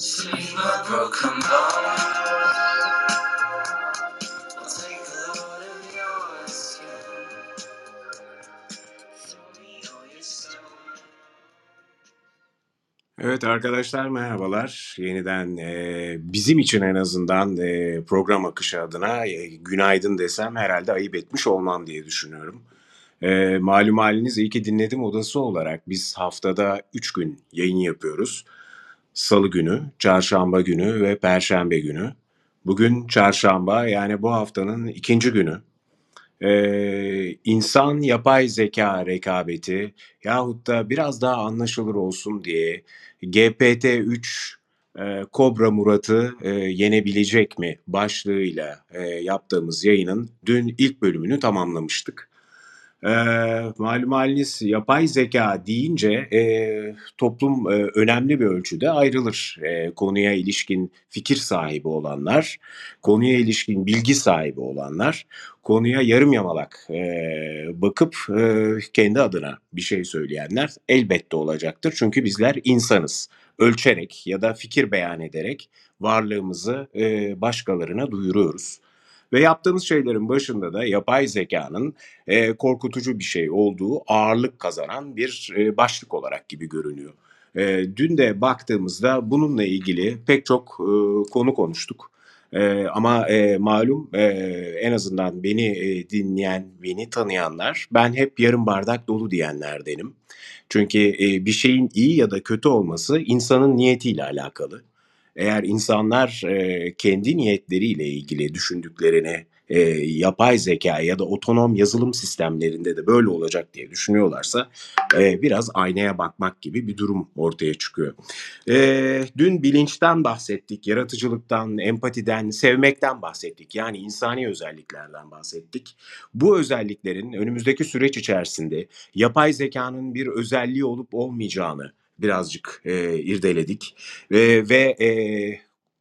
Soul. Evet arkadaşlar merhabalar. Yeniden e, bizim için en azından e, program akışı adına e, günaydın desem herhalde ayıp etmiş olmam diye düşünüyorum. E, malum haliniz iyi ki dinledim odası olarak biz haftada 3 gün yayın yapıyoruz. Salı günü, çarşamba günü ve perşembe günü. Bugün çarşamba yani bu haftanın ikinci günü. Ee, insan yapay zeka rekabeti yahut da biraz daha anlaşılır olsun diye GPT-3 e, Kobra Murat'ı e, yenebilecek mi başlığıyla e, yaptığımız yayının dün ilk bölümünü tamamlamıştık. E, malum haliniz yapay zeka deyince e, toplum e, önemli bir ölçüde ayrılır. E, konuya ilişkin fikir sahibi olanlar, konuya ilişkin bilgi sahibi olanlar, konuya yarım yamalak e, bakıp e, kendi adına bir şey söyleyenler elbette olacaktır. Çünkü bizler insanız. Ölçerek ya da fikir beyan ederek varlığımızı e, başkalarına duyuruyoruz. Ve yaptığımız şeylerin başında da yapay zekanın e, korkutucu bir şey olduğu ağırlık kazanan bir e, başlık olarak gibi görünüyor. E, dün de baktığımızda bununla ilgili pek çok e, konu konuştuk. E, ama e, malum e, en azından beni e, dinleyen, beni tanıyanlar ben hep yarım bardak dolu diyenlerdenim. Çünkü e, bir şeyin iyi ya da kötü olması insanın niyetiyle alakalı. Eğer insanlar e, kendi niyetleriyle ilgili düşündüklerini e, yapay zeka ya da otonom yazılım sistemlerinde de böyle olacak diye düşünüyorlarsa e, biraz aynaya bakmak gibi bir durum ortaya çıkıyor. E, dün bilinçten bahsettik, yaratıcılıktan, empatiden, sevmekten bahsettik. Yani insani özelliklerden bahsettik. Bu özelliklerin önümüzdeki süreç içerisinde yapay zekanın bir özelliği olup olmayacağını birazcık e, irdeledik e, ve e,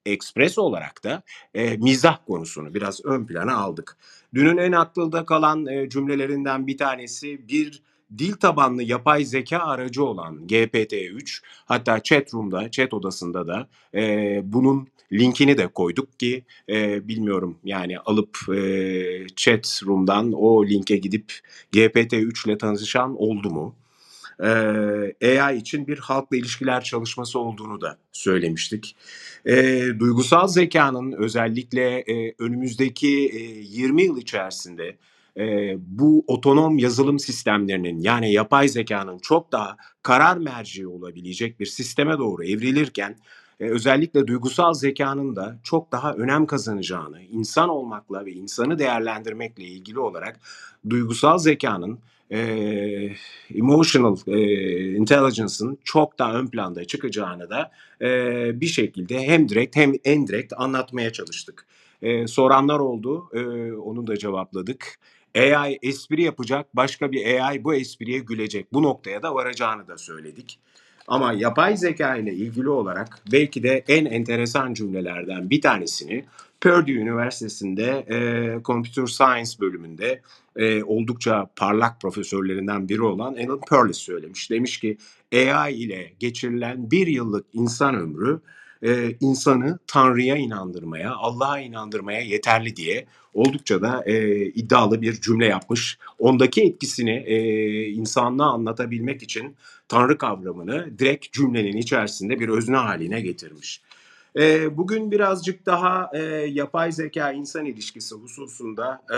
ekspres olarak da e, mizah konusunu biraz ön plana aldık. Dünün en aklında kalan e, cümlelerinden bir tanesi bir dil tabanlı yapay zeka aracı olan GPT-3 hatta chat room'da, chat odasında da e, bunun linkini de koyduk ki e, bilmiyorum yani alıp e, chat room'dan o linke gidip GPT-3 ile tanışan oldu mu? E, AI için bir halkla ilişkiler çalışması olduğunu da söylemiştik. E, duygusal zekanın özellikle e, önümüzdeki e, 20 yıl içerisinde e, bu otonom yazılım sistemlerinin yani yapay zekanın çok daha karar merci olabilecek bir sisteme doğru evrilirken özellikle duygusal zekanın da çok daha önem kazanacağını, insan olmakla ve insanı değerlendirmekle ilgili olarak duygusal zekanın e, emotional e, intelligence'ın çok daha ön planda çıkacağını da e, bir şekilde hem direkt hem indirekt anlatmaya çalıştık. E, soranlar oldu, e, onu da cevapladık. AI espri yapacak, başka bir AI bu espriye gülecek. Bu noktaya da varacağını da söyledik. Ama yapay zeka ile ilgili olarak belki de en enteresan cümlelerden bir tanesini Purdue Üniversitesi'nde e, Computer Science bölümünde e, oldukça parlak profesörlerinden biri olan Alan Perlis söylemiş. Demiş ki AI ile geçirilen bir yıllık insan ömrü e, insanı Tanrı'ya inandırmaya, Allah'a inandırmaya yeterli diye oldukça da e, iddialı bir cümle yapmış. Ondaki etkisini e, insanlığa anlatabilmek için Tanrı kavramını direkt cümlenin içerisinde bir özne haline getirmiş. E, bugün birazcık daha e, yapay zeka insan ilişkisi hususunda e,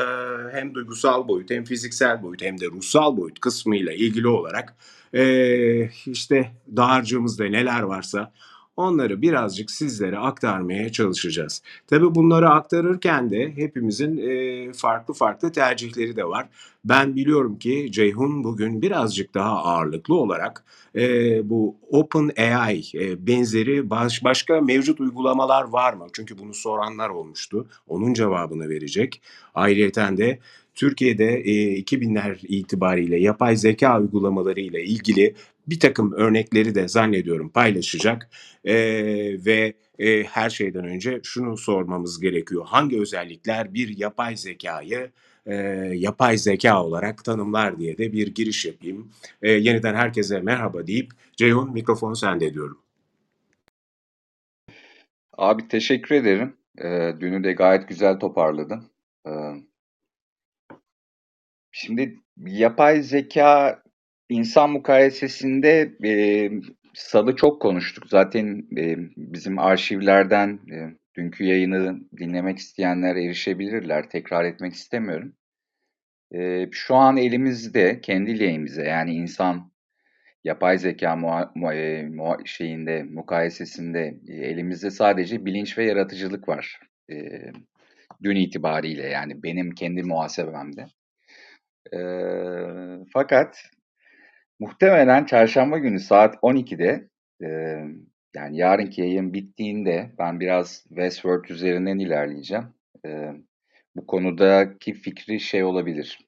hem duygusal boyut hem fiziksel boyut hem de ruhsal boyut kısmıyla ilgili olarak e, işte dağarcığımızda neler varsa onları birazcık sizlere aktarmaya çalışacağız. Tabi bunları aktarırken de hepimizin e, farklı farklı tercihleri de var. Ben biliyorum ki Ceyhun bugün birazcık daha ağırlıklı olarak e, bu Open AI e, benzeri baş, başka mevcut uygulamalar var mı? Çünkü bunu soranlar olmuştu. Onun cevabını verecek. Ayrıca de Türkiye'de e, 2000'ler itibariyle yapay zeka uygulamaları ile ilgili bir takım örnekleri de zannediyorum paylaşacak e, ve e, her şeyden önce şunu sormamız gerekiyor. Hangi özellikler bir yapay zekayı e, yapay zeka olarak tanımlar diye de bir giriş yapayım. E, yeniden herkese merhaba deyip Ceyhun mikrofonu sende ediyorum. Abi teşekkür ederim. Ee, dünü de gayet güzel toparladın. Ee, şimdi yapay zeka insan mukayesesinde e, salı çok konuştuk. Zaten e, bizim arşivlerden e, dünkü yayını dinlemek isteyenler erişebilirler. Tekrar etmek istemiyorum. E, şu an elimizde kendi lehimize yani insan yapay zeka mua, mua, e, mua, şeyinde mukayesesinde e, elimizde sadece bilinç ve yaratıcılık var. E, dün itibariyle yani benim kendi muhasebemde. E, fakat muhtemelen çarşamba günü saat 12'de e, yani yarınki yayın bittiğinde ben biraz Westworld üzerinden ilerleyeceğim. E, bu konudaki fikri şey olabilir.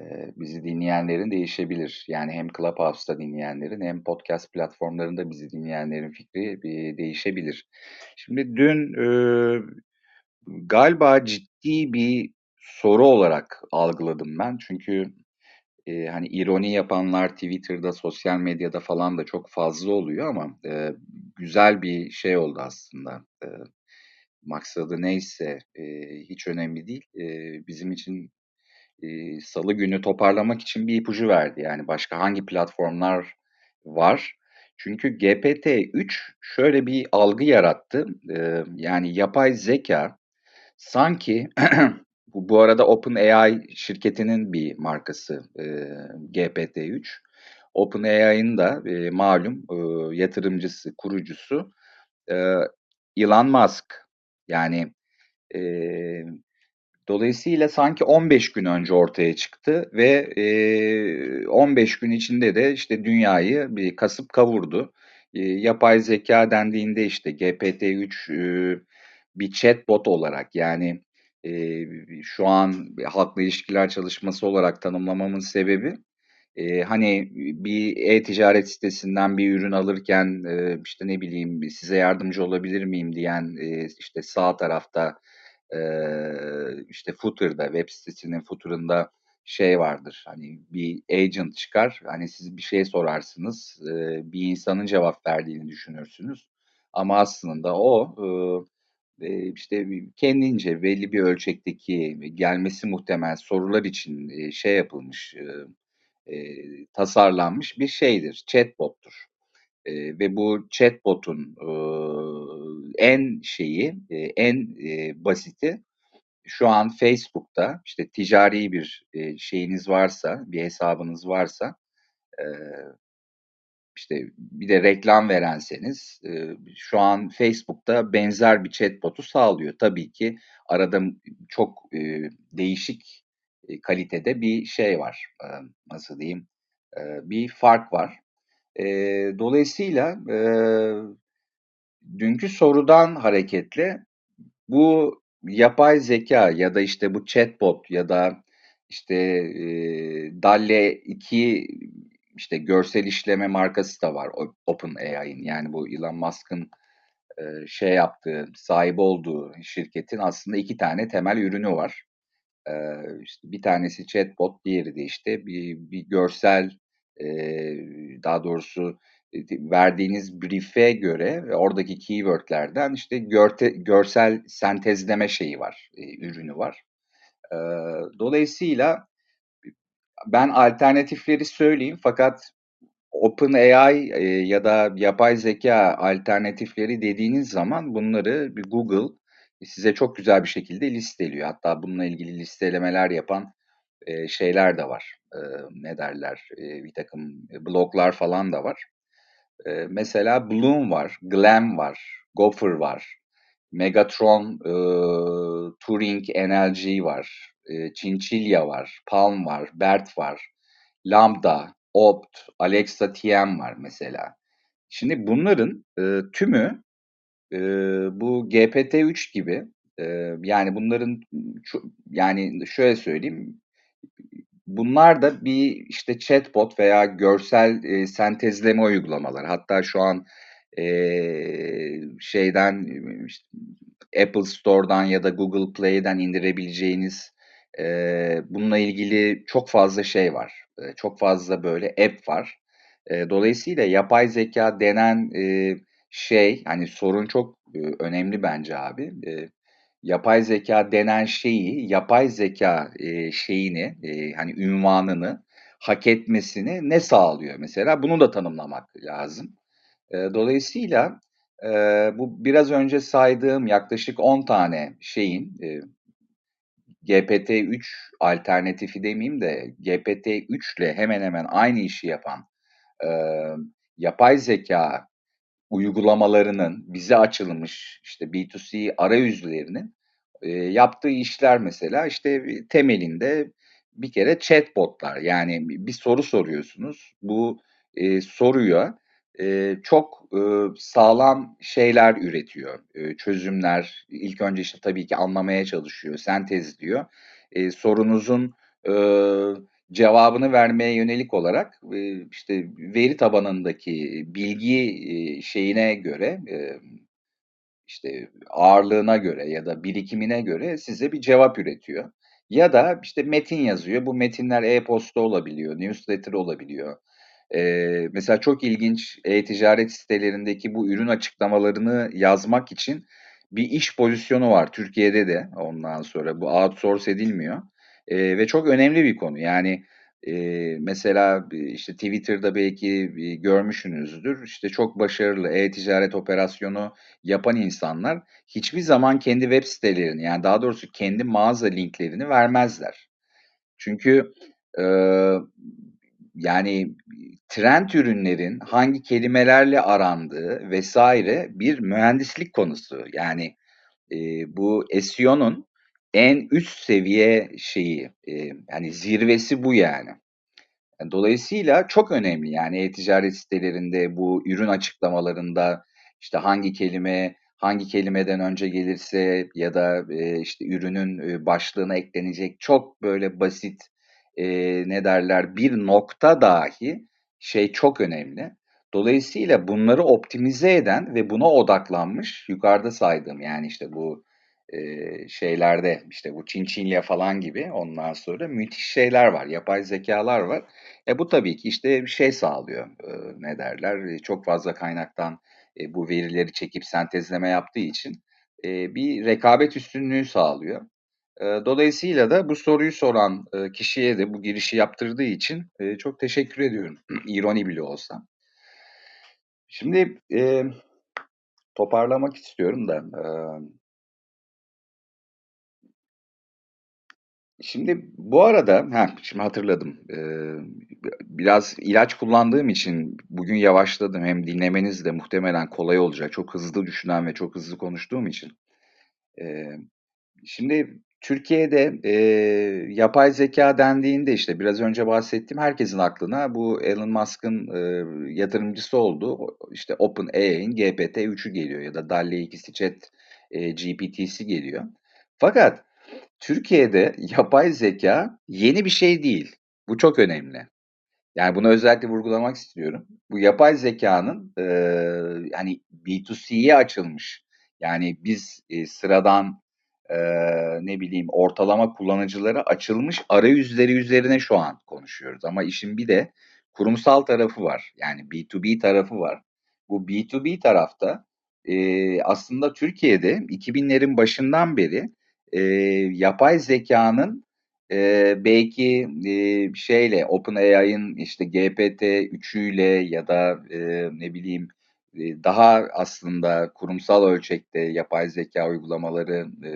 E, bizi dinleyenlerin değişebilir. Yani hem Clubhouse'da dinleyenlerin hem podcast platformlarında bizi dinleyenlerin fikri bir değişebilir. Şimdi dün e, galiba ciddi bir soru olarak algıladım ben. Çünkü e, hani ironi yapanlar Twitter'da, sosyal medyada falan da çok fazla oluyor ama e, güzel bir şey oldu aslında. E, maksadı neyse e, hiç önemli değil. E, bizim için e, salı günü toparlamak için bir ipucu verdi. Yani başka hangi platformlar var? Çünkü GPT-3 şöyle bir algı yarattı. E, yani yapay zeka sanki bu, bu arada OpenAI şirketinin bir markası e, GPT-3. OpenAI'ın da e, malum e, yatırımcısı, kurucusu e, Elon Musk. Yani e, Dolayısıyla sanki 15 gün önce ortaya çıktı ve e, 15 gün içinde de işte dünyayı bir kasıp kavurdu. E, yapay zeka dendiğinde işte GPT-3 e, bir chatbot olarak yani e, şu an halkla ilişkiler çalışması olarak tanımlamamın sebebi e, hani bir e-ticaret sitesinden bir ürün alırken e, işte ne bileyim size yardımcı olabilir miyim diyen e, işte sağ tarafta işte footer'da web sitesinin footer'ında şey vardır. Hani bir agent çıkar. Hani siz bir şey sorarsınız. bir insanın cevap verdiğini düşünürsünüz. Ama aslında o işte kendince belli bir ölçekteki gelmesi muhtemel sorular için şey yapılmış, tasarlanmış bir şeydir. Chatbot'tur. ve bu chatbot'un en şeyi, en basiti şu an Facebook'ta işte ticari bir şeyiniz varsa, bir hesabınız varsa işte bir de reklam verenseniz şu an Facebook'ta benzer bir chatbot'u sağlıyor. Tabii ki arada çok değişik kalitede bir şey var. Nasıl diyeyim? Bir fark var. Dolayısıyla dünkü sorudan hareketle bu yapay zeka ya da işte bu chatbot ya da işte e, Dalle 2 işte görsel işleme markası da var OpenAI'nin yani bu Elon Musk'ın e, şey yaptığı, sahip olduğu şirketin aslında iki tane temel ürünü var. E, işte bir tanesi chatbot, diğeri de işte bir, bir görsel e, daha doğrusu verdiğiniz brief'e göre oradaki keywordlerden işte görte, görsel sentezleme şeyi var, ürünü var. Dolayısıyla ben alternatifleri söyleyeyim fakat OpenAI e, ya da yapay zeka alternatifleri dediğiniz zaman bunları bir Google size çok güzel bir şekilde listeliyor. Hatta bununla ilgili listelemeler yapan e, şeyler de var. E, ne derler? E, bir takım bloglar falan da var. E, mesela Bloom var, Glam var, Gopher var, Megatron, e, Turing NLG var, e, Chinchilla var, Palm var, Bert var, Lambda, Opt, Alexa TM var mesela. Şimdi bunların e, tümü e, bu GPT-3 gibi e, yani bunların yani şöyle söyleyeyim Bunlar da bir işte chatbot veya görsel e, sentezleme uygulamalar. Hatta şu an e, şeyden işte Apple Store'dan ya da Google Play'den indirebileceğiniz e, bununla ilgili çok fazla şey var. E, çok fazla böyle app var. E, dolayısıyla yapay zeka denen e, şey hani sorun çok e, önemli bence abi. E, yapay zeka denen şeyi, yapay zeka e, şeyini, e, hani ünvanını hak etmesini ne sağlıyor mesela? Bunu da tanımlamak lazım. E, dolayısıyla e, bu biraz önce saydığım yaklaşık 10 tane şeyin e, GPT-3 alternatifi demeyeyim de GPT-3 ile hemen hemen aynı işi yapan e, yapay zeka uygulamalarının bize açılmış işte B2C arayüzlerinin e, yaptığı işler mesela işte temelinde bir kere chatbotlar. Yani bir soru soruyorsunuz. Bu e, soruya e, çok e, sağlam şeyler üretiyor e, çözümler ilk önce işte tabii ki anlamaya çalışıyor sentezliyor e, sorunuzun e, cevabını vermeye yönelik olarak e, işte veri tabanındaki bilgi şeyine göre işte ağırlığına göre ya da birikimine göre size bir cevap üretiyor. Ya da işte metin yazıyor. Bu metinler e-posta olabiliyor, newsletter olabiliyor. Ee, mesela çok ilginç e-ticaret sitelerindeki bu ürün açıklamalarını yazmak için bir iş pozisyonu var Türkiye'de de ondan sonra bu outsource edilmiyor. Ee, ve çok önemli bir konu. Yani e, mesela işte Twitter'da belki görmüşsünüzdür. İşte çok başarılı e-ticaret operasyonu yapan insanlar hiçbir zaman kendi web sitelerini yani daha doğrusu kendi mağaza linklerini vermezler. Çünkü e, yani trend ürünlerin hangi kelimelerle arandığı vesaire bir mühendislik konusu. Yani e, bu SEO'nun en üst seviye şeyi e, yani zirvesi bu yani. Dolayısıyla çok önemli yani e-ticaret sitelerinde bu ürün açıklamalarında işte hangi kelime hangi kelimeden önce gelirse ya da e, işte ürünün e, başlığına eklenecek çok böyle basit e, ne derler bir nokta dahi şey çok önemli. Dolayısıyla bunları optimize eden ve buna odaklanmış yukarıda saydığım yani işte bu e, şeylerde işte bu Çinçilya falan gibi ondan sonra müthiş şeyler var. Yapay zekalar var. E bu tabii ki işte bir şey sağlıyor. E, ne derler? Çok fazla kaynaktan e, bu verileri çekip sentezleme yaptığı için e, bir rekabet üstünlüğü sağlıyor. Dolayısıyla da bu soruyu soran kişiye de bu girişi yaptırdığı için çok teşekkür ediyorum. İroni bile olsa. Şimdi toparlamak istiyorum da Şimdi bu arada, heh, şimdi hatırladım. Biraz ilaç kullandığım için bugün yavaşladım. Hem dinlemeniz de muhtemelen kolay olacak. Çok hızlı düşünen ve çok hızlı konuştuğum için. Şimdi Türkiye'de e, yapay zeka dendiğinde işte biraz önce bahsettiğim herkesin aklına bu Elon Musk'ın e, yatırımcısı olduğu işte OpenAI'nin GPT-3'ü geliyor ya da DALL-E 2'si Chat e, GPT'si geliyor. Fakat Türkiye'de yapay zeka yeni bir şey değil. Bu çok önemli. Yani bunu özellikle vurgulamak istiyorum. Bu yapay zekanın e, hani B2C'ye açılmış. Yani biz e, sıradan e, ne bileyim ortalama kullanıcılara açılmış arayüzleri üzerine şu an konuşuyoruz. Ama işin bir de kurumsal tarafı var. Yani B2B tarafı var. Bu B2B tarafta e, aslında Türkiye'de 2000'lerin başından beri e, yapay zekanın e, belki e, şeyle OpenAI'ın işte GPT-3'üyle ya da e, ne bileyim daha aslında kurumsal ölçekte yapay zeka uygulamaları e,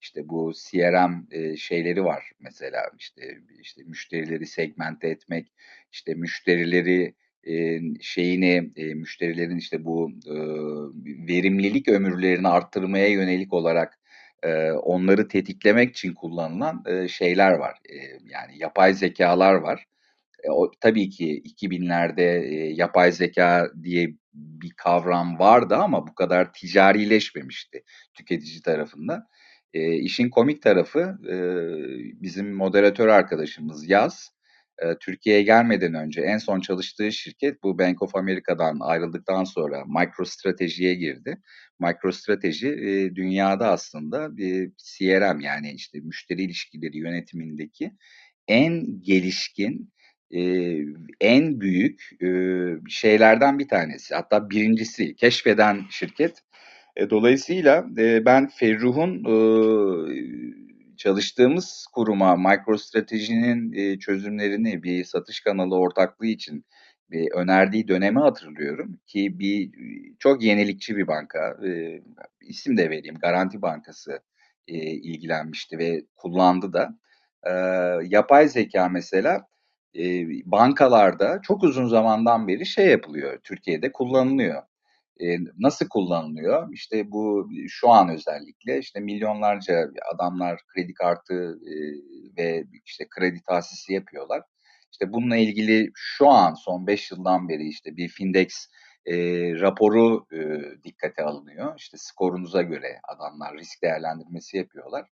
işte bu CRM e, şeyleri var mesela işte işte müşterileri segmente etmek işte müşterileri e, şeyini e, müşterilerin işte bu e, verimlilik ömürlerini arttırmaya yönelik olarak onları tetiklemek için kullanılan şeyler var. yani yapay zekalar var. o, tabii ki 2000'lerde yapay zeka diye bir kavram vardı ama bu kadar ticarileşmemişti tüketici tarafından. E, işin komik tarafı bizim moderatör arkadaşımız Yaz Türkiye'ye gelmeden önce en son çalıştığı şirket bu Bank of America'dan ayrıldıktan sonra MicroStrategy'ye girdi. MicroStrategy e, dünyada aslında bir CRM yani işte müşteri ilişkileri yönetimindeki en gelişkin eee, en büyük, eee, şeylerden bir tanesi. Hatta birincisi keşfeden şirket. E, dolayısıyla, eee, ben Ferruh'un, ııı, çalıştığımız kuruma MicroStrategy'nin, eee, çözümlerini bir satış kanalı ortaklığı için, eee, önerdiği dönemi hatırlıyorum ki bir çok yenilikçi bir banka, eee, isim de vereyim, Garanti Bankası, eee, ilgilenmişti ve kullandı da. Eee, yapay zekâ mesela, eee, bankalarda çok uzun zamandan beri şey yapılıyor, Türkiye'de kullanılıyor. Eee, nasıl kullanılıyor? İşte bu şu an özellikle işte milyonlarca adamlar kredi kartı, eee, ve işte kredi tahsisi yapıyorlar. İşte bununla ilgili şu an son 5 yıldan beri işte bir Findex, eee, raporu, eee, dikkate alınıyor. İşte skorunuza göre adamlar risk değerlendirmesi yapıyorlar.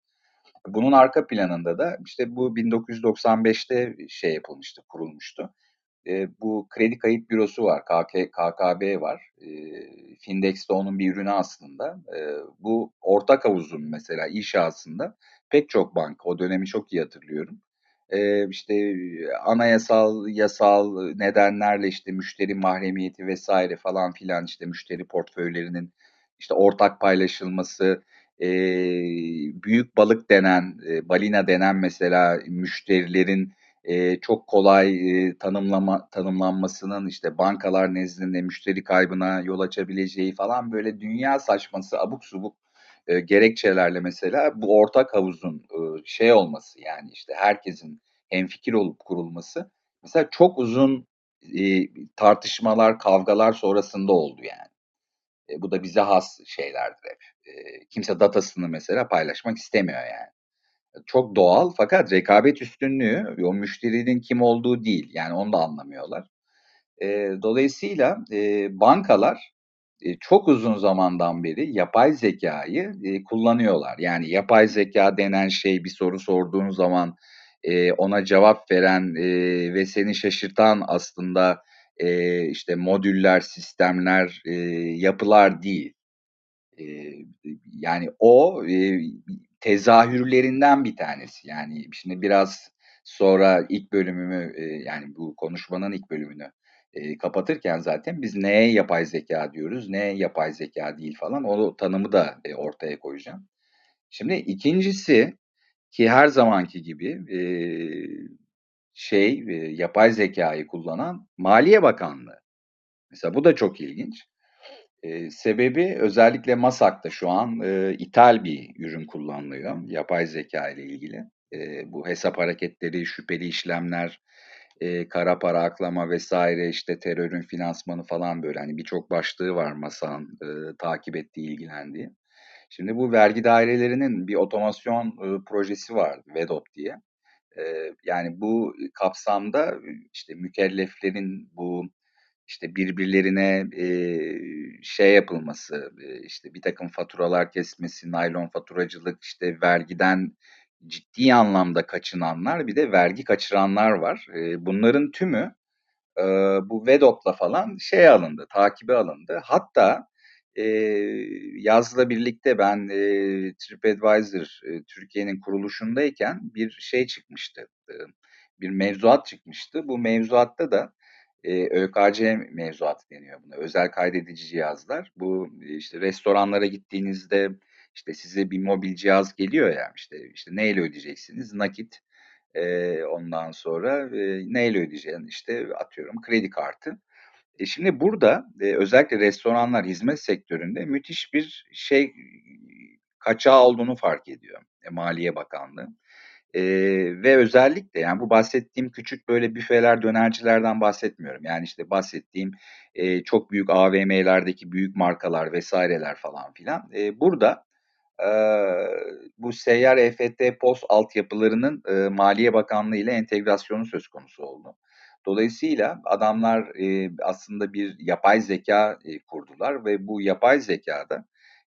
Bunun arka planında da işte bu 1995'te şey yapılmıştı, kurulmuştu. Eee, bu kredi kayıt bürosu var, KK KKB var. Eee, Findex de onun bir ürünü aslında. Eee, bu ortak havuzun mesela inşasında pek çok banka, o dönemi çok iyi hatırlıyorum. Eee, işte anayasal, yasal nedenlerle işte müşteri mahremiyeti vesaire falan filan işte müşteri portföylerinin işte ortak paylaşılması, eee, büyük balık denen, eee, balina denen mesela müşterilerin eee, çok kolay eee, tanımlama tanımlanmasının işte bankalar nezdinde müşteri kaybına yol açabileceği falan böyle dünya saçması abuk subuk eee, gerekçelerle mesela bu ortak havuzun ııı, şey olması yani işte herkesin hemfikir olup kurulması mesela çok uzun eee, tartışmalar, kavgalar sonrasında oldu yani. E, bu da bize has şeylerdir hep. Kimse datasını mesela paylaşmak istemiyor yani. Çok doğal fakat rekabet üstünlüğü o müşterinin kim olduğu değil. Yani onu da anlamıyorlar. Dolayısıyla, bankalar, çok uzun zamandan beri yapay zekâyı, eee, kullanıyorlar. Yani yapay zekâ denen şey bir soru sorduğun zaman, ona cevap veren, ve seni şaşırtan aslında, işte modüller, sistemler, yapılar değil. Yani o, eee, tezahürlerinden bir tanesi. Yani şimdi biraz sonra ilk bölümümü, eee, yani bu konuşmanın ilk bölümünü, eee, kapatırken zaten biz neye yapay zekâ diyoruz, neye yapay zekâ değil falan o tanımı da, eee, ortaya koyacağım. Şimdi ikincisi ki her zamanki gibi, eee, şey, eee, yapay zekâyı kullanan Maliye Bakanlığı. Mesela bu da çok ilginç. Eee, sebebi özellikle Masak'ta şu an, eee, ithal bir ürün kullanılıyor yapay zekâ ile ilgili. Eee, bu hesap hareketleri, şüpheli işlemler, eee, kara para aklama vesaire işte terörün finansmanı falan böyle hani birçok başlığı var Masak'ın, eee, takip ettiği, ilgilendiği. Şimdi bu vergi dairelerinin bir otomasyon, ııı, projesi var VEDOP diye. Eee, yani bu kapsamda, işte mükelleflerin bu işte birbirlerine, eee, şey yapılması, eee, işte birtakım faturalar kesmesi, naylon faturacılık, işte vergiden ciddi anlamda kaçınanlar, bir de vergi kaçıranlar var. Eee, bunların tümü, eee, bu VEDOP'la falan şeye alındı, takibe alındı. Hatta, eee, yazla birlikte ben, eee, TripAdvisor, eee, Türkiye'nin kuruluşundayken bir şey çıkmıştı, ııı, bir mevzuat çıkmıştı. Bu mevzuatta da Eee, ÖKC mevzuatı deniyor buna. Özel kaydedici cihazlar. Bu, işte, restoranlara gittiğinizde, işte, size bir mobil cihaz geliyor ya, işte işte, neyle ödeyeceksiniz? Nakit. Eee, ondan sonra, eee, neyle ödeyeceksin? İşte, atıyorum kredi kartı. E, şimdi burada, eee, özellikle restoranlar, hizmet sektöründe müthiş bir şey, kaçağı olduğunu fark ediyor, eee, Maliye Bakanlığı. Eee, ve özellikle, yani, bu bahsettiğim küçük, böyle, büfeler, dönercilerden bahsetmiyorum. Yani, işte, bahsettiğim, eee, çok büyük AVM'lerdeki büyük markalar vs.ler falan filan. Eee, burada, eee, bu seyyar EFT POS altyapılarının, eee, Maliye Bakanlığı ile entegrasyonu söz konusu oldu. Dolayısıyla adamlar, eee, aslında bir yapay zekâ, eee, kurdular ve bu yapay zekâda,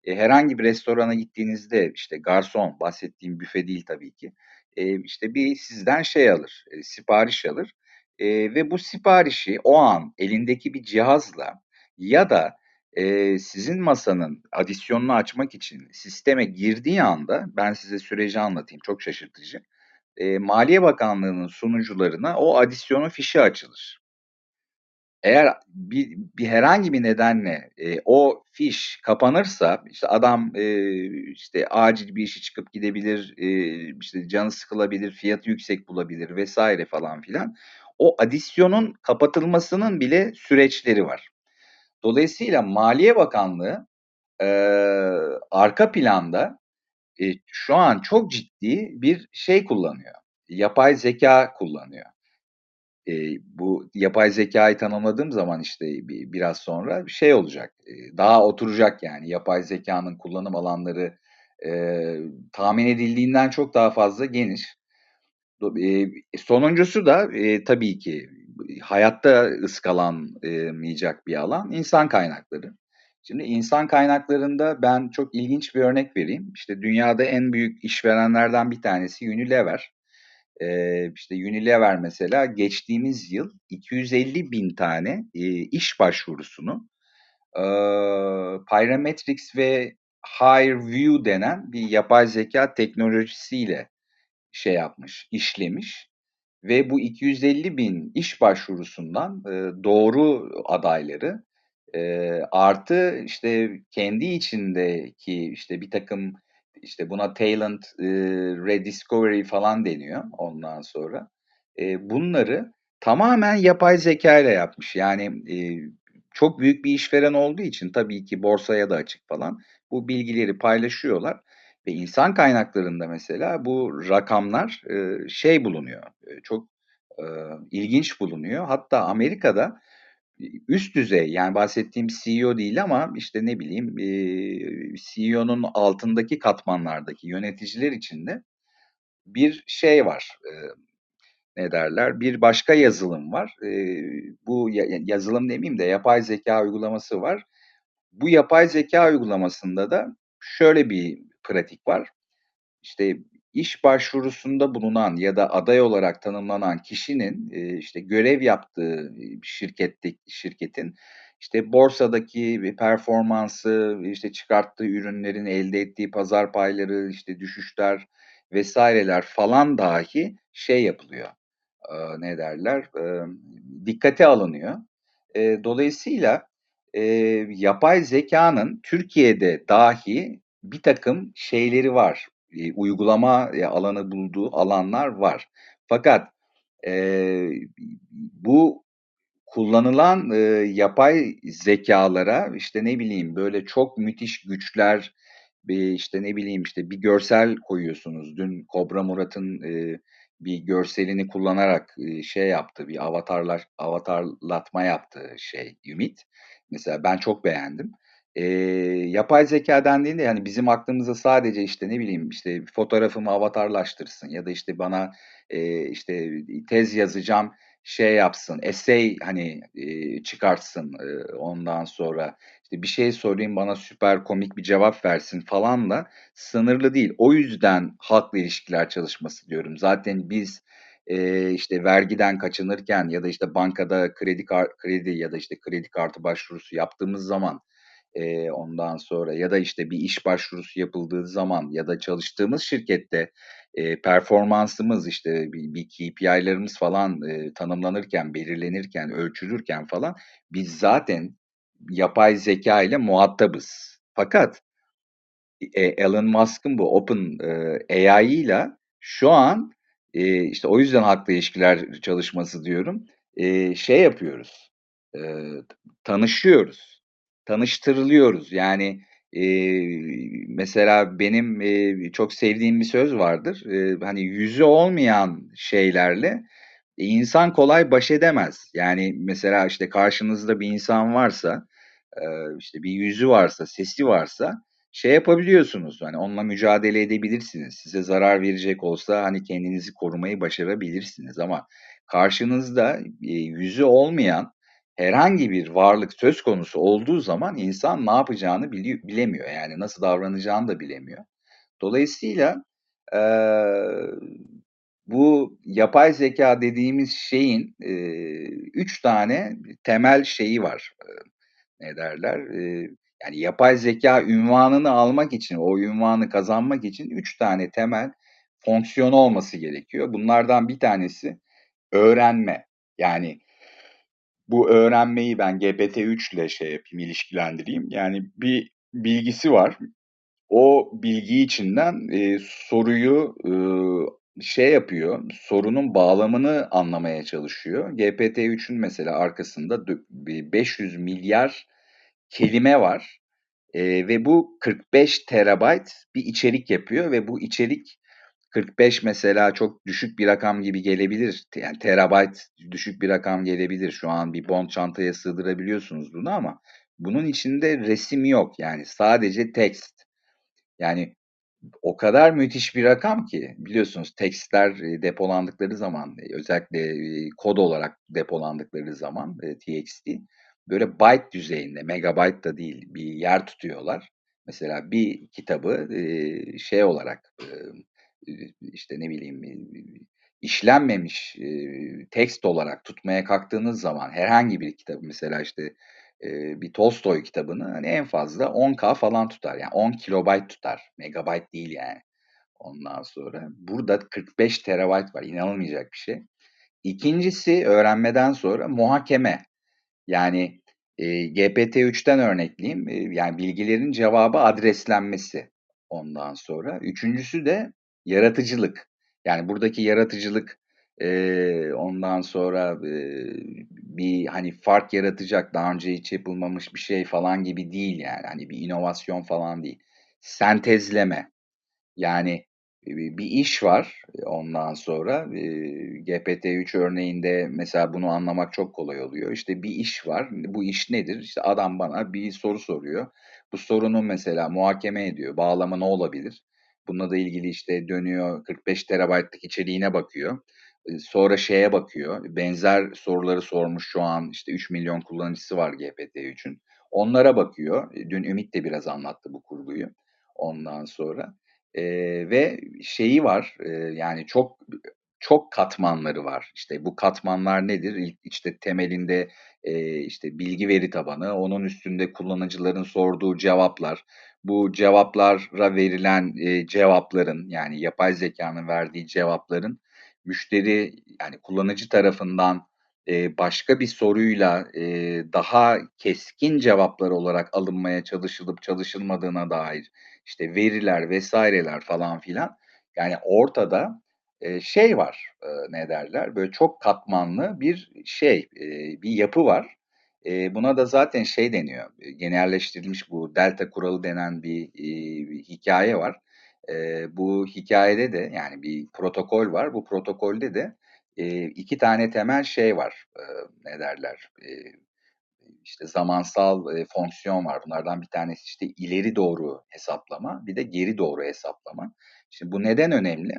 eee, herhangi bir restorana gittiğinizde, işte, garson, bahsettiğim büfe değil tabii ki, eee, işte, bir sizden şey alır, eee, sipariş alır, eee, ve bu siparişi o an elindeki bir cihazla ya da, eee, sizin masanın adisyonunu açmak için sisteme girdiği anda, ben size süreci anlatayım, çok şaşırtıcı. e, Maliye Bakanlığı'nın sunucularına o adisyonun fişi açılır. Eğer bir, bir herhangi bir nedenle e, o fiş kapanırsa işte adam e, işte acil bir işi çıkıp gidebilir, e, işte canı sıkılabilir, fiyatı yüksek bulabilir vesaire falan filan. O adisyonun kapatılmasının bile süreçleri var. Dolayısıyla Maliye Bakanlığı e, arka planda e, şu an çok ciddi bir şey kullanıyor. Yapay zeka kullanıyor. E, bu yapay zekayı tanımladığım zaman işte bir, biraz sonra şey olacak. E, daha oturacak yani yapay zekanın kullanım alanları e, tahmin edildiğinden çok daha fazla geniş. E, sonuncusu da e, tabii ki hayatta ıskalanmayacak bir alan insan kaynakları. Şimdi insan kaynaklarında ben çok ilginç bir örnek vereyim. İşte dünyada en büyük işverenlerden bir tanesi Unilever. Ee, işte Unilever mesela geçtiğimiz yıl 250 bin tane e, iş başvurusunu e, Pyrametrics ve Higher denen bir yapay zeka teknolojisiyle şey yapmış, işlemiş ve bu 250 bin iş başvurusundan e, doğru adayları e, artı işte kendi içindeki işte bir takım işte buna talent e, rediscovery falan deniyor ondan sonra. E, bunları tamamen yapay zeka ile yapmış. Yani e, çok büyük bir işveren olduğu için tabii ki borsaya da açık falan bu bilgileri paylaşıyorlar. Ve insan kaynaklarında mesela bu rakamlar e, şey bulunuyor, e, çok e, ilginç bulunuyor. Hatta Amerika'da üst düzey yani bahsettiğim CEO değil ama işte ne bileyim CEO'nun altındaki katmanlardaki yöneticiler içinde bir şey var. Ne derler? Bir başka yazılım var. Bu yazılım demeyeyim de yapay zeka uygulaması var. Bu yapay zeka uygulamasında da şöyle bir pratik var. İşte iş başvurusunda bulunan ya da aday olarak tanımlanan kişinin e, işte görev yaptığı şirkette şirketin işte borsadaki performansı, işte çıkarttığı ürünlerin elde ettiği pazar payları, işte düşüşler vesaireler falan dahi şey yapılıyor. E, ne derler? E, dikkate alınıyor. E, dolayısıyla e, yapay zekanın Türkiye'de dahi bir takım şeyleri var. E, uygulama e, alanı bulduğu alanlar var. Fakat e, bu kullanılan e, yapay zekalara işte ne bileyim böyle çok müthiş güçler bir işte ne bileyim işte bir görsel koyuyorsunuz. Dün Kobra Murat'ın e, bir görselini kullanarak e, şey yaptı, bir avatarlar avatarlatma yaptı şey Ümit. Mesela ben çok beğendim. E, yapay zeka dendiğinde yani bizim aklımıza sadece işte ne bileyim işte fotoğrafımı avatarlaştırsın ya da işte bana e, işte tez yazacağım şey yapsın, essay hani e, çıkartsın e, ondan sonra işte bir şey sorayım bana süper komik bir cevap versin falanla sınırlı değil. O yüzden halkla ilişkiler çalışması diyorum. Zaten biz e, işte vergiden kaçınırken ya da işte bankada kredi kredi ya da işte kredi kartı başvurusu yaptığımız zaman e, ondan sonra ya da işte bir iş başvurusu yapıldığı zaman ya da çalıştığımız şirkette e, performansımız işte bir, bir KPI'lerimiz falan e, tanımlanırken, belirlenirken, ölçülürken falan biz zaten yapay zeka ile muhatabız. Fakat e, Elon Musk'ın bu Open e, AI ile şu an e, işte o yüzden haklı ilişkiler çalışması diyorum. E, şey yapıyoruz. E, tanışıyoruz. Tanıştırılıyoruz. Yani e, mesela benim e, çok sevdiğim bir söz vardır. E, hani yüzü olmayan şeylerle e, insan kolay baş edemez. Yani mesela işte karşınızda bir insan varsa, e, işte bir yüzü varsa, sesi varsa şey yapabiliyorsunuz. Hani onunla mücadele edebilirsiniz. Size zarar verecek olsa hani kendinizi korumayı başarabilirsiniz ama karşınızda e, yüzü olmayan herhangi bir varlık söz konusu olduğu zaman insan ne yapacağını bilemiyor. Yani nasıl davranacağını da bilemiyor. Dolayısıyla e, bu yapay zeka dediğimiz şeyin e, üç tane temel şeyi var. E, ne derler? E, yani yapay zeka ünvanını almak için, o ünvanı kazanmak için üç tane temel fonksiyonu olması gerekiyor. Bunlardan bir tanesi öğrenme. Yani bu öğrenmeyi ben GPT-3 ile şey yapayım, ilişkilendireyim. Yani bir bilgisi var. O bilgi içinden e, soruyu e, şey yapıyor, sorunun bağlamını anlamaya çalışıyor. GPT-3'ün mesela arkasında 500 milyar kelime var. E, ve bu 45 terabayt bir içerik yapıyor ve bu içerik 45 mesela çok düşük bir rakam gibi gelebilir. Yani terabayt düşük bir rakam gelebilir. Şu an bir bond çantaya sığdırabiliyorsunuz bunu ama bunun içinde resim yok. Yani sadece text. Yani o kadar müthiş bir rakam ki biliyorsunuz tekstler e, depolandıkları zaman e, özellikle e, kod olarak depolandıkları zaman TXT böyle byte düzeyinde megabyte da değil bir yer tutuyorlar. Mesela bir kitabı şey olarak işte ne bileyim işlenmemiş tekst olarak tutmaya kalktığınız zaman herhangi bir kitabı mesela işte bir Tolstoy kitabını hani en fazla 10K falan tutar. Yani 10 kilobayt tutar. Megabayt değil yani. Ondan sonra burada 45 terabayt var. İnanılmayacak bir şey. İkincisi öğrenmeden sonra muhakeme. Yani e, GPT-3'ten örnekleyeyim. E, yani bilgilerin cevabı adreslenmesi ondan sonra. Üçüncüsü de yaratıcılık. Yani buradaki yaratıcılık e, ondan sonra e, bir hani fark yaratacak daha önce hiç yapılmamış bir şey falan gibi değil yani. Hani bir inovasyon falan değil. Sentezleme. Yani bir iş var ondan sonra GPT-3 örneğinde mesela bunu anlamak çok kolay oluyor. İşte bir iş var. Bu iş nedir? İşte adam bana bir soru soruyor. Bu sorunu mesela muhakeme ediyor. Bağlama ne olabilir? Bununla da ilgili işte dönüyor 45 terabaytlık içeriğine bakıyor. Sonra şeye bakıyor. Benzer soruları sormuş şu an işte 3 milyon kullanıcısı var GPT-3'ün. Onlara bakıyor. Dün Ümit de biraz anlattı bu kurguyu ondan sonra. E, ve şeyi var e, yani çok çok katmanları var. İşte bu katmanlar nedir? İlk işte temelinde e, işte bilgi veri tabanı, onun üstünde kullanıcıların sorduğu cevaplar, bu cevaplara verilen e, cevapların yani yapay zekanın verdiği cevapların müşteri yani kullanıcı tarafından e, başka bir soruyla e, daha keskin cevaplar olarak alınmaya çalışılıp çalışılmadığına dair işte veriler vesaireler falan filan yani ortada e, şey var e, ne derler böyle çok katmanlı bir şey e, bir yapı var. E, buna da zaten şey deniyor genelleştirilmiş bu delta kuralı denen bir, e, bir hikaye var. E, bu hikayede de yani bir protokol var. Bu protokolde de e, iki tane temel şey var. E, ne derler? E, işte zamansal e, fonksiyon var. Bunlardan bir tanesi işte ileri doğru hesaplama, bir de geri doğru hesaplama. Şimdi bu neden önemli?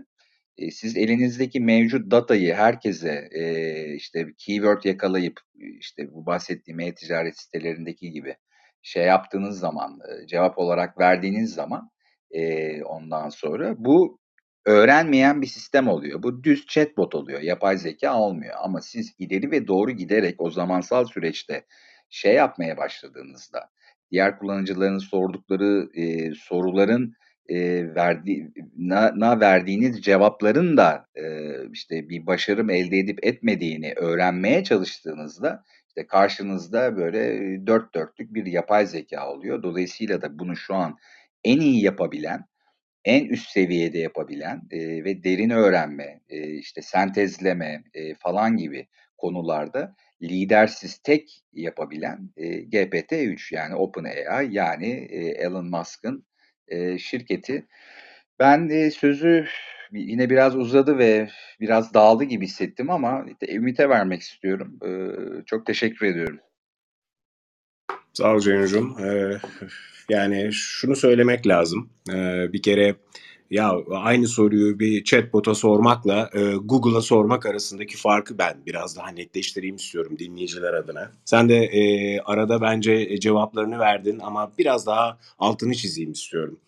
E, siz elinizdeki mevcut datayı herkese e, işte keyword yakalayıp işte bu bahsettiğim e-ticaret sitelerindeki gibi şey yaptığınız zaman, e, cevap olarak verdiğiniz zaman e, ondan sonra bu öğrenmeyen bir sistem oluyor. Bu düz chatbot oluyor. Yapay zeka olmuyor. Ama siz ileri ve doğru giderek o zamansal süreçte şey yapmaya başladığınızda diğer kullanıcıların sordukları e, soruların e, verdi, na, na verdiğiniz cevapların da e, işte bir başarım elde edip etmediğini öğrenmeye çalıştığınızda işte karşınızda böyle dört dörtlük bir yapay zeka oluyor. Dolayısıyla da bunu şu an en iyi yapabilen en üst seviyede yapabilen e, ve derin öğrenme, e, işte sentezleme e, falan gibi konularda lidersiz tek yapabilen e, GPT-3 yani OpenAI yani e, Elon Musk'ın e, şirketi. Ben de sözü yine biraz uzadı ve biraz dağıldı gibi hissettim ama Ümit'e vermek istiyorum. E, çok teşekkür ediyorum. Sağ ol Ceyhun'cum. Ee, yani şunu söylemek lazım. Ee, bir kere ya aynı soruyu bir chatbot'a sormakla e, Google'a sormak arasındaki farkı ben biraz daha netleştireyim istiyorum dinleyiciler adına. Sen de e, arada bence cevaplarını verdin ama biraz daha altını çizeyim istiyorum.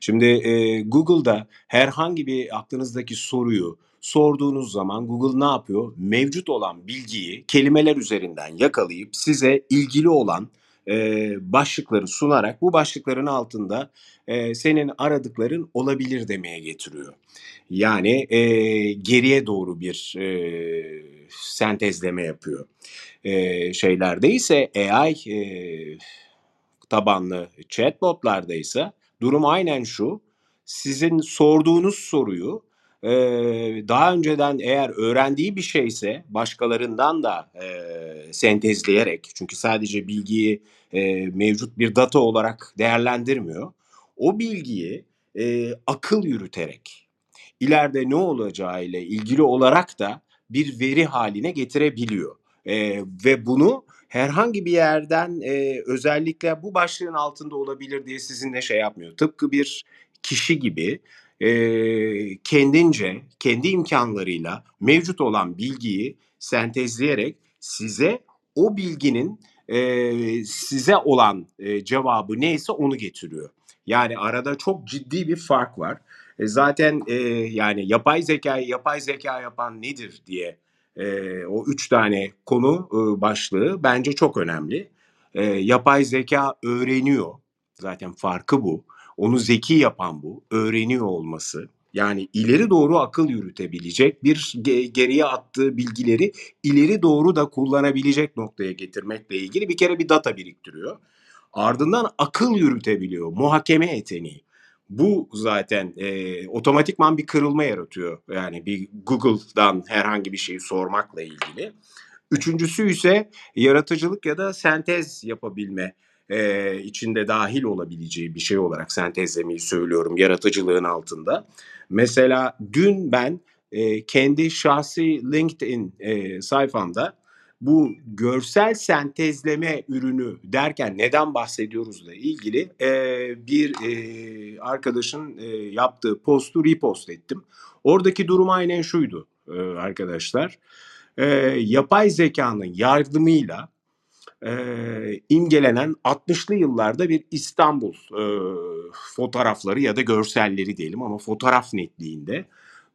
Şimdi e, Google'da herhangi bir aklınızdaki soruyu sorduğunuz zaman Google ne yapıyor? Mevcut olan bilgiyi kelimeler üzerinden yakalayıp size ilgili olan e, başlıkları sunarak bu başlıkların altında e, senin aradıkların olabilir demeye getiriyor. Yani e, geriye doğru bir e, sentezleme yapıyor. E, şeylerde ise AI e, tabanlı chatbotlarda ise durum aynen şu. Sizin sorduğunuz soruyu e, daha önceden eğer öğrendiği bir şeyse başkalarından da e, sentezleyerek çünkü sadece bilgiyi e, mevcut bir data olarak değerlendirmiyor. O bilgiyi e, akıl yürüterek ileride ne olacağı ile ilgili olarak da bir veri haline getirebiliyor. E, ve bunu herhangi bir yerden e, özellikle bu başlığın altında olabilir diye sizinle şey yapmıyor. Tıpkı bir kişi gibi e, kendince, kendi imkanlarıyla mevcut olan bilgiyi sentezleyerek size o bilginin e, size olan e, cevabı neyse onu getiriyor. Yani arada çok ciddi bir fark var. E, zaten e, yani yapay zekayı yapay zeka yapan nedir diye e, o üç tane konu e, başlığı bence çok önemli. E, yapay zeka öğreniyor. Zaten farkı bu. Onu zeki yapan bu. Öğreniyor olması. Yani ileri doğru akıl yürütebilecek bir ge- geriye attığı bilgileri ileri doğru da kullanabilecek noktaya getirmekle ilgili bir kere bir data biriktiriyor. Ardından akıl yürütebiliyor. Muhakeme yeteneği. Bu zaten e, otomatikman bir kırılma yaratıyor. Yani bir Google'dan herhangi bir şeyi sormakla ilgili. Üçüncüsü ise yaratıcılık ya da sentez yapabilme e, içinde dahil olabileceği bir şey olarak sentezlemeyi söylüyorum yaratıcılığın altında. Mesela dün ben e, kendi şahsi LinkedIn e, sayfamda bu görsel sentezleme ürünü derken neden bahsediyoruzla ilgili e, bir e, arkadaşın e, yaptığı postu repost ettim. Oradaki durum aynen şuydu e, arkadaşlar. E, yapay zekanın yardımıyla e, imgelenen 60'lı yıllarda bir İstanbul e, fotoğrafları ya da görselleri diyelim ama fotoğraf netliğinde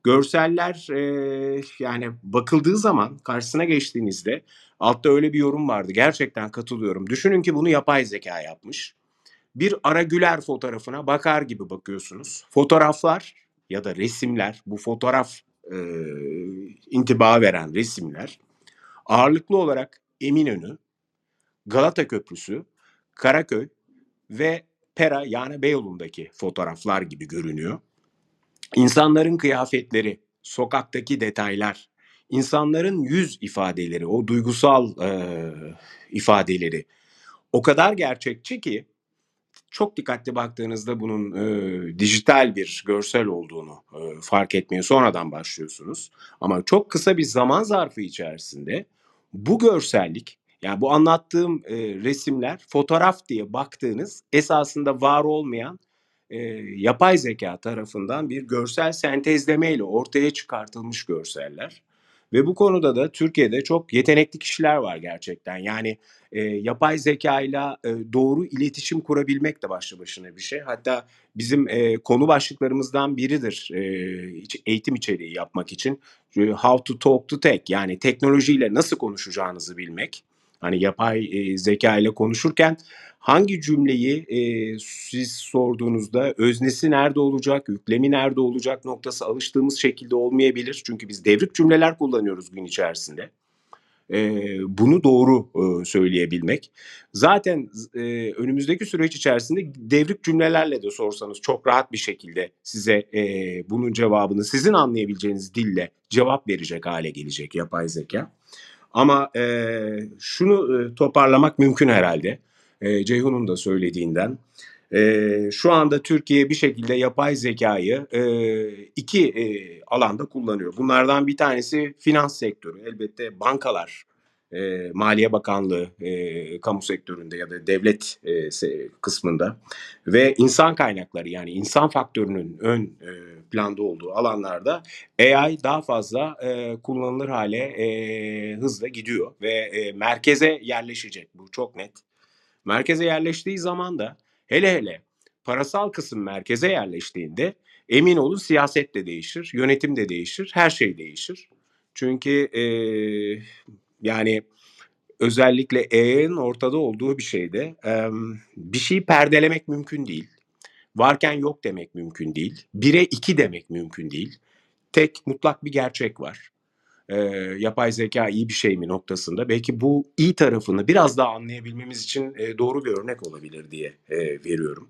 görseller e, yani bakıldığı zaman karşısına geçtiğinizde altta öyle bir yorum vardı. Gerçekten katılıyorum. Düşünün ki bunu yapay zeka yapmış. Bir Ara Güler fotoğrafına bakar gibi bakıyorsunuz. Fotoğraflar ya da resimler, bu fotoğraf e, intiba veren resimler ağırlıklı olarak Eminönü, Galata Köprüsü, Karaköy ve Pera yani Beyoğlu'ndaki fotoğraflar gibi görünüyor. İnsanların kıyafetleri, sokaktaki detaylar, insanların yüz ifadeleri, o duygusal e, ifadeleri o kadar gerçekçi ki çok dikkatli baktığınızda bunun e, dijital bir görsel olduğunu e, fark etmeye sonradan başlıyorsunuz. Ama çok kısa bir zaman zarfı içerisinde bu görsellik yani bu anlattığım e, resimler fotoğraf diye baktığınız esasında var olmayan e, yapay zeka tarafından bir görsel sentezlemeyle ortaya çıkartılmış görseller. Ve bu konuda da Türkiye'de çok yetenekli kişiler var gerçekten. Yani e, yapay zeka ile doğru iletişim kurabilmek de başlı başına bir şey. Hatta bizim e, konu başlıklarımızdan biridir e, eğitim içeriği yapmak için. E, How to talk to tech yani teknolojiyle nasıl konuşacağınızı bilmek. Hani yapay e, zeka ile konuşurken hangi cümleyi e, siz sorduğunuzda öznesi nerede olacak, yüklemi nerede olacak noktası alıştığımız şekilde olmayabilir. Çünkü biz devrik cümleler kullanıyoruz gün içerisinde. E, bunu doğru e, söyleyebilmek. Zaten e, önümüzdeki süreç içerisinde devrik cümlelerle de sorsanız çok rahat bir şekilde size e, bunun cevabını sizin anlayabileceğiniz dille cevap verecek hale gelecek yapay zeka. Ama e, şunu e, toparlamak mümkün herhalde. E, Ceyhun'un da söylediğinden. E, şu anda Türkiye bir şekilde yapay zekayı e, iki e, alanda kullanıyor. Bunlardan bir tanesi finans sektörü. Elbette bankalar, e, Maliye Bakanlığı e, kamu sektöründe ya da devlet e, kısmında ve insan kaynakları yani insan faktörünün ön e, planda olduğu alanlarda AI daha fazla e, kullanılır hale e, hızla gidiyor ve e, merkeze yerleşecek bu çok net. Merkeze yerleştiği zaman da hele hele parasal kısım merkeze yerleştiğinde emin olun siyaset de değişir, yönetim de değişir, her şey değişir. Çünkü e, yani özellikle AI'ın ortada olduğu bir şeyde em, bir şeyi perdelemek mümkün değil. Varken yok demek mümkün değil. Bire iki demek mümkün değil. Tek mutlak bir gerçek var. Ee, yapay zeka iyi bir şey mi noktasında. Belki bu iyi tarafını biraz daha anlayabilmemiz için e, doğru bir örnek olabilir diye e, veriyorum.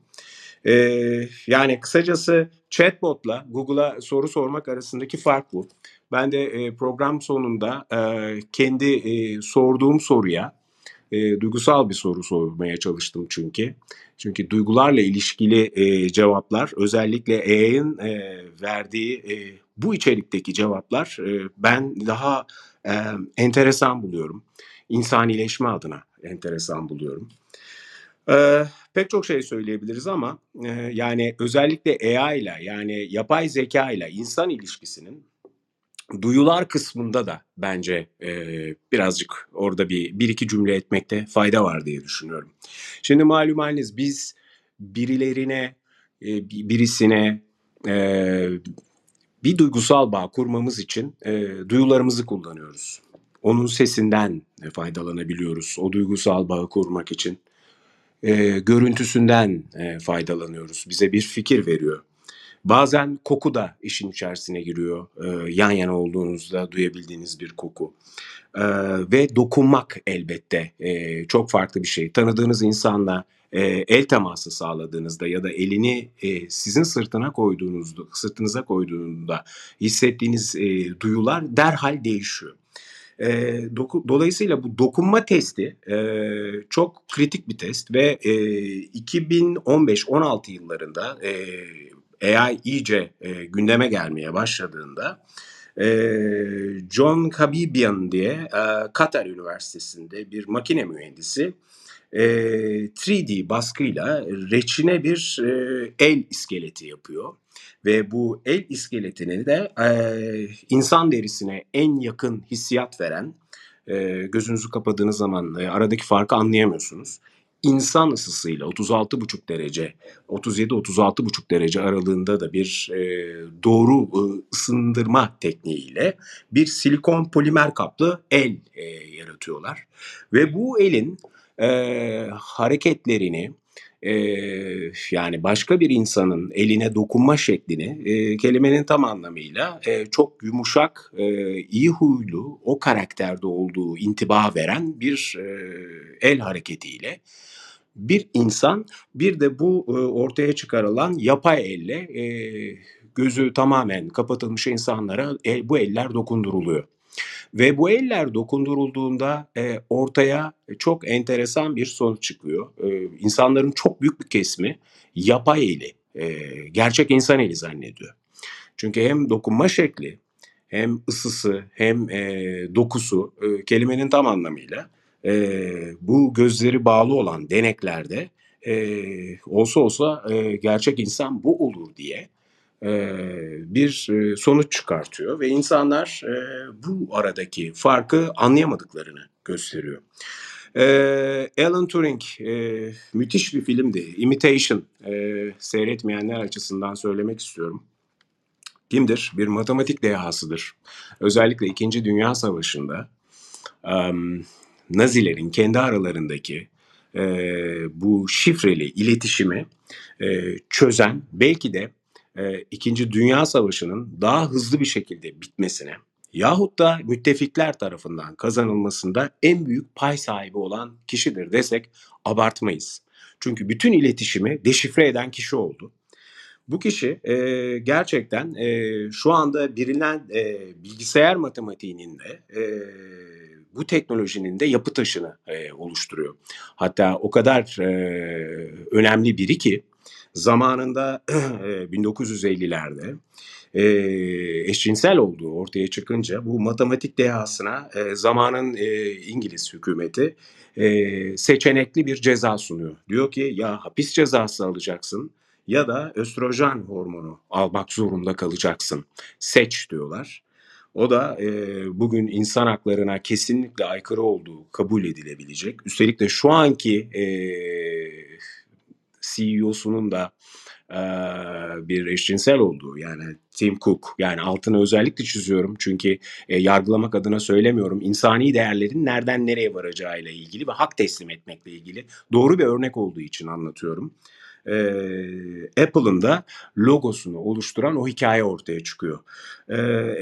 Ee, yani kısacası chatbotla Google'a soru sormak arasındaki fark bu. Ben de e, program sonunda e, kendi e, sorduğum soruya e, duygusal bir soru sormaya çalıştım çünkü. Çünkü duygularla ilişkili e, cevaplar özellikle AI'ın e, verdiği e, bu içerikteki cevaplar e, ben daha e, enteresan buluyorum. İnsanileşme adına enteresan buluyorum. Ee, pek çok şey söyleyebiliriz ama e, yani özellikle AI ile yani yapay zeka ile insan ilişkisinin duyular kısmında da bence e, birazcık orada bir bir iki cümle etmekte fayda var diye düşünüyorum. Şimdi malum haliniz biz birilerine e, birisine e, bir duygusal bağ kurmamız için e, duyularımızı kullanıyoruz. Onun sesinden faydalanabiliyoruz o duygusal bağı kurmak için e, görüntüsünden e, faydalanıyoruz. Bize bir fikir veriyor. Bazen koku da işin içerisine giriyor. E, yan yana olduğunuzda duyabildiğiniz bir koku. E, ve dokunmak elbette e, çok farklı bir şey. Tanıdığınız insanla el teması sağladığınızda ya da elini sizin sırtına koyduğunuzda, sırtınıza koyduğunda hissettiğiniz duyular derhal değişiyor. E, doku, dolayısıyla bu dokunma testi e, çok kritik bir test ve e, 2015-16 yıllarında e, AI iyice e, gündeme gelmeye başladığında e, John Kabibian diye e, Katar Üniversitesi'nde bir makine mühendisi e, 3D baskıyla reçine bir e, el iskeleti yapıyor. Ve bu el iskeletini de e, insan derisine en yakın hissiyat veren, e, gözünüzü kapadığınız zaman e, aradaki farkı anlayamıyorsunuz. İnsan ısısıyla 36,5 derece, 37-36,5 derece aralığında da bir e, doğru e, ısındırma tekniğiyle bir silikon polimer kaplı el e, yaratıyorlar. Ve bu elin e, hareketlerini, Eee, yani başka bir insanın eline dokunma şeklini eee, kelimenin tam anlamıyla eee, çok yumuşak, eee, iyi huylu, o karakterde olduğu intiba veren bir eee, el hareketiyle bir insan bir de bu eee, ortaya çıkarılan yapay elle eee, gözü tamamen kapatılmış insanlara e, bu eller dokunduruluyor. Ve bu eller dokundurulduğunda e, ortaya çok enteresan bir sonuç çıkıyor. E, insanların çok büyük bir kesimi yapay eli, e, gerçek insan eli zannediyor. Çünkü hem dokunma şekli, hem ısısı, hem e, dokusu e, kelimenin tam anlamıyla e, bu gözleri bağlı olan deneklerde e, olsa olsa e, gerçek insan bu olur diye bir sonuç çıkartıyor ve insanlar bu aradaki farkı anlayamadıklarını gösteriyor. Alan Turing müthiş bir filmdi. Imitation seyretmeyenler açısından söylemek istiyorum. Kimdir? Bir matematik dehasıdır. Özellikle İkinci Dünya Savaşı'nda Nazilerin kendi aralarındaki bu şifreli iletişimi çözen belki de e, İkinci Dünya Savaşı'nın daha hızlı bir şekilde bitmesine yahut da müttefikler tarafından kazanılmasında en büyük pay sahibi olan kişidir desek abartmayız. Çünkü bütün iletişimi deşifre eden kişi oldu. Bu kişi e, gerçekten e, şu anda bilinen e, bilgisayar matematiğinin de e, bu teknolojinin de yapı taşını e, oluşturuyor. Hatta o kadar e, önemli biri ki zamanında 1950'lerde e, eşcinsel olduğu ortaya çıkınca bu matematik dehasına e, zamanın e, İngiliz hükümeti e, seçenekli bir ceza sunuyor. Diyor ki ya hapis cezası alacaksın ya da östrojen hormonu almak zorunda kalacaksın. Seç diyorlar. O da e, bugün insan haklarına kesinlikle aykırı olduğu kabul edilebilecek. Üstelik de şu anki e, CEO'sunun da e, bir eşcinsel olduğu yani Tim Cook yani altını özellikle çiziyorum çünkü e, yargılamak adına söylemiyorum insani değerlerin nereden nereye varacağıyla ilgili ve hak teslim etmekle ilgili doğru bir örnek olduğu için anlatıyorum e, Apple'ın da logosunu oluşturan o hikaye ortaya çıkıyor. E,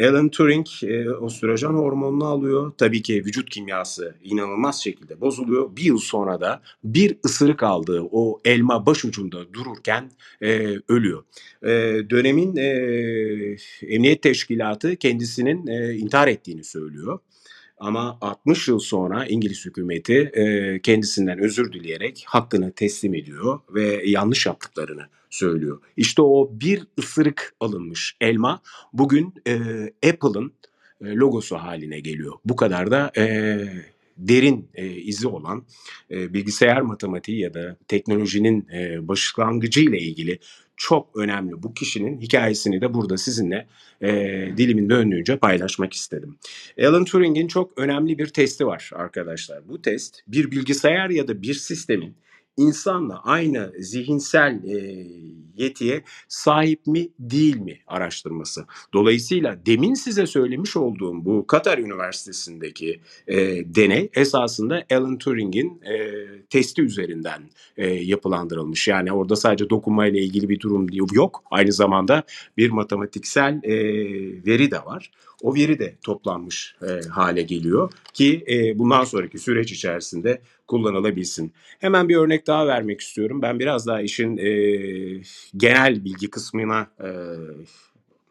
Alan Turing e, östrojen hormonunu alıyor. Tabii ki vücut kimyası inanılmaz şekilde bozuluyor. Bir yıl sonra da bir ısırık aldığı o elma başucunda dururken e, ölüyor. E, dönemin e, emniyet teşkilatı kendisinin e, intihar ettiğini söylüyor. Ama 60 yıl sonra İngiliz hükümeti e, kendisinden özür dileyerek hakkını teslim ediyor ve yanlış yaptıklarını söylüyor. İşte o bir ısırık alınmış elma bugün e, Apple'ın e, logosu haline geliyor. Bu kadar da e, derin e, izi olan e, bilgisayar matematiği ya da teknolojinin e, başlangıcı ile ilgili çok önemli bu kişinin hikayesini de burada sizinle e, dilimin döndüğünce paylaşmak istedim. Alan Turing'in çok önemli bir testi var arkadaşlar. Bu test bir bilgisayar ya da bir sistemin insanla aynı zihinsel e, yetiye sahip mi değil mi araştırması. Dolayısıyla demin size söylemiş olduğum bu Katar Üniversitesi'ndeki e, deney esasında Alan Turing'in e, testi üzerinden e, yapılandırılmış. Yani orada sadece dokunma ile ilgili bir durum yok. Aynı zamanda bir matematiksel e, veri de var. O veri de toplanmış e, hale geliyor ki e, bundan sonraki süreç içerisinde kullanılabilsin. Hemen bir örnek daha vermek istiyorum. Ben biraz daha işin e, genel bilgi kısmına e,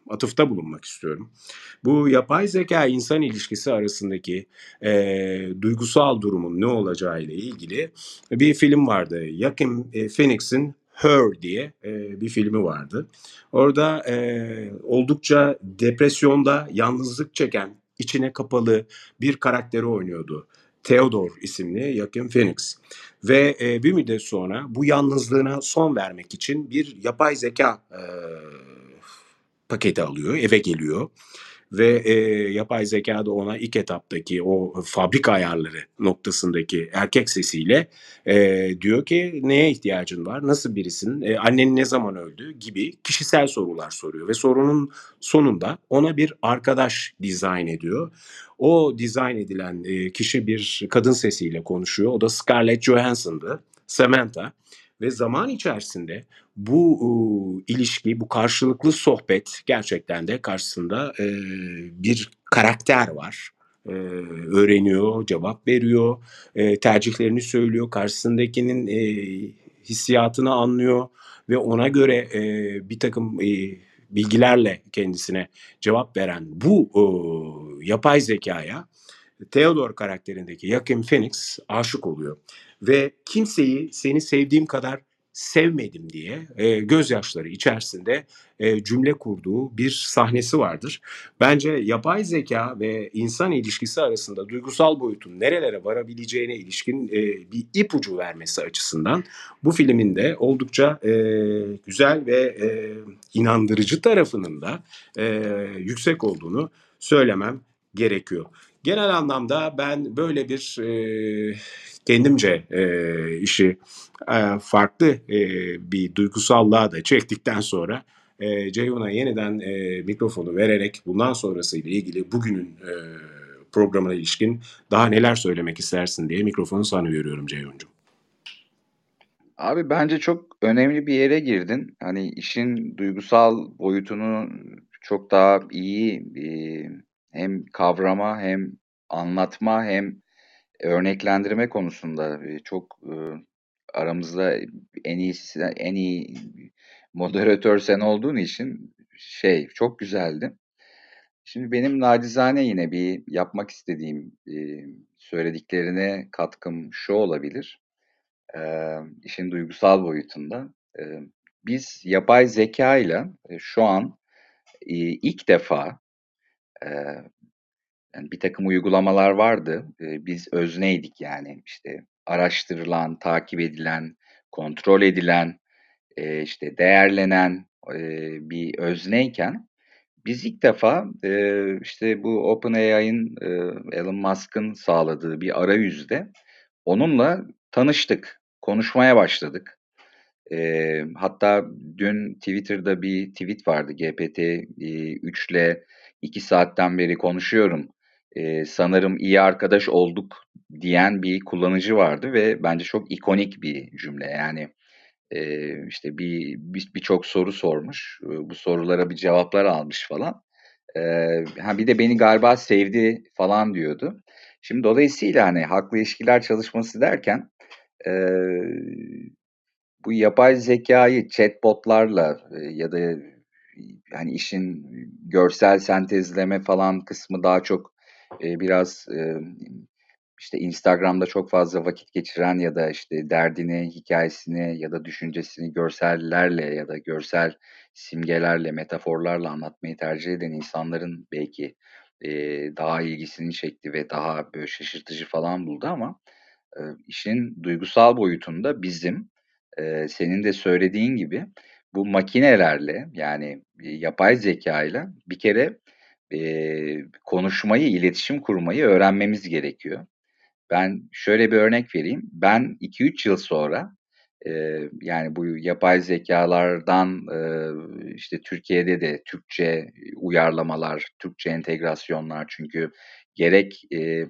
atıfta bulunmak istiyorum. Bu yapay zeka insan ilişkisi arasındaki e, duygusal durumun ne olacağı ile ilgili bir film vardı. Joaquin e, Phoenix'in Her diye e, bir filmi vardı. Orada e, oldukça depresyonda yalnızlık çeken, içine kapalı bir karakteri oynuyordu. Theodore isimli Joaquin Phoenix. Ve e, bir müddet sonra bu yalnızlığına son vermek için bir yapay zeka e, paketi alıyor, eve geliyor ve e, yapay zeka da ona ilk etaptaki o fabrika ayarları noktasındaki erkek sesiyle e, diyor ki neye ihtiyacın var, nasıl birisin, e, annen ne zaman öldü gibi kişisel sorular soruyor ve sorunun sonunda ona bir arkadaş dizayn ediyor. O dizayn edilen e, kişi bir kadın sesiyle konuşuyor. O da Scarlett Johansson'dı. Samantha ve zaman içerisinde bu e, ilişki, bu karşılıklı sohbet gerçekten de karşısında e, bir karakter var. E, öğreniyor, cevap veriyor, e, tercihlerini söylüyor, karşısındakinin e, hissiyatını anlıyor ve ona göre e, bir takım e, bilgilerle kendisine cevap veren bu e, yapay zekaya Theodore karakterindeki Joaquin Phoenix aşık oluyor ve kimseyi seni sevdiğim kadar sevmedim diye e, gözyaşları içerisinde e, cümle kurduğu bir sahnesi vardır. Bence yapay zeka ve insan ilişkisi arasında duygusal boyutun nerelere varabileceğine ilişkin e, bir ipucu vermesi açısından bu filmin de oldukça e, güzel ve e, inandırıcı tarafının da e, yüksek olduğunu söylemem gerekiyor. Genel anlamda ben böyle bir e, kendimce e, işi e, farklı e, bir duygusallığa da çektikten sonra e, Ceyhun'a yeniden e, mikrofonu vererek bundan sonrası ile ilgili bugünün e, programına ilişkin daha neler söylemek istersin diye mikrofonu sana veriyorum Ceyhun'cum. Abi bence çok önemli bir yere girdin. Hani işin duygusal boyutunu çok daha iyi e, hem kavrama hem anlatma hem örneklendirme konusunda e, çok e, aramızda en iyisi en iyi moderatör sen olduğun için şey çok güzeldi. Şimdi benim nacizane yine bir yapmak istediğim e, söylediklerine katkım şu olabilir. İşin duygusal boyutunda. Biz yapay zeka ile şu an ilk defa yani bir takım uygulamalar vardı. Biz özneydik yani işte araştırılan, takip edilen, kontrol edilen, işte değerlenen bir özneyken biz ilk defa işte bu OpenAI'ın Elon Musk'ın sağladığı bir arayüzde onunla tanıştık, konuşmaya başladık. Hatta dün Twitter'da bir tweet vardı. GPT-3 ile 2 saatten beri konuşuyorum. Eee, sanırım iyi arkadaş olduk diyen bir kullanıcı vardı ve bence çok ikonik bir cümle. Yani eee, işte bir birçok bir soru sormuş. Bu sorulara bir cevaplar almış falan. Eee, ha bir de beni galiba sevdi falan diyordu. Şimdi dolayısıyla hani haklı ilişkiler çalışması derken eee bu yapay zekayı chatbotlarla e, ya da hani işin görsel sentezleme falan kısmı daha çok e, biraz e, işte Instagram'da çok fazla vakit geçiren ya da işte derdini, hikayesini ya da düşüncesini görsellerle ya da görsel simgelerle, metaforlarla anlatmayı tercih eden insanların belki e, daha ilgisini çekti ve daha böyle şaşırtıcı falan buldu ama e, işin duygusal boyutunda bizim e, senin de söylediğin gibi bu makinelerle yani yapay zeka ile bir kere e, konuşmayı, iletişim kurmayı öğrenmemiz gerekiyor. Ben şöyle bir örnek vereyim. Ben 2-3 yıl sonra e, yani bu yapay zekalardan e, işte Türkiye'de de Türkçe uyarlamalar, Türkçe entegrasyonlar çünkü gerek e,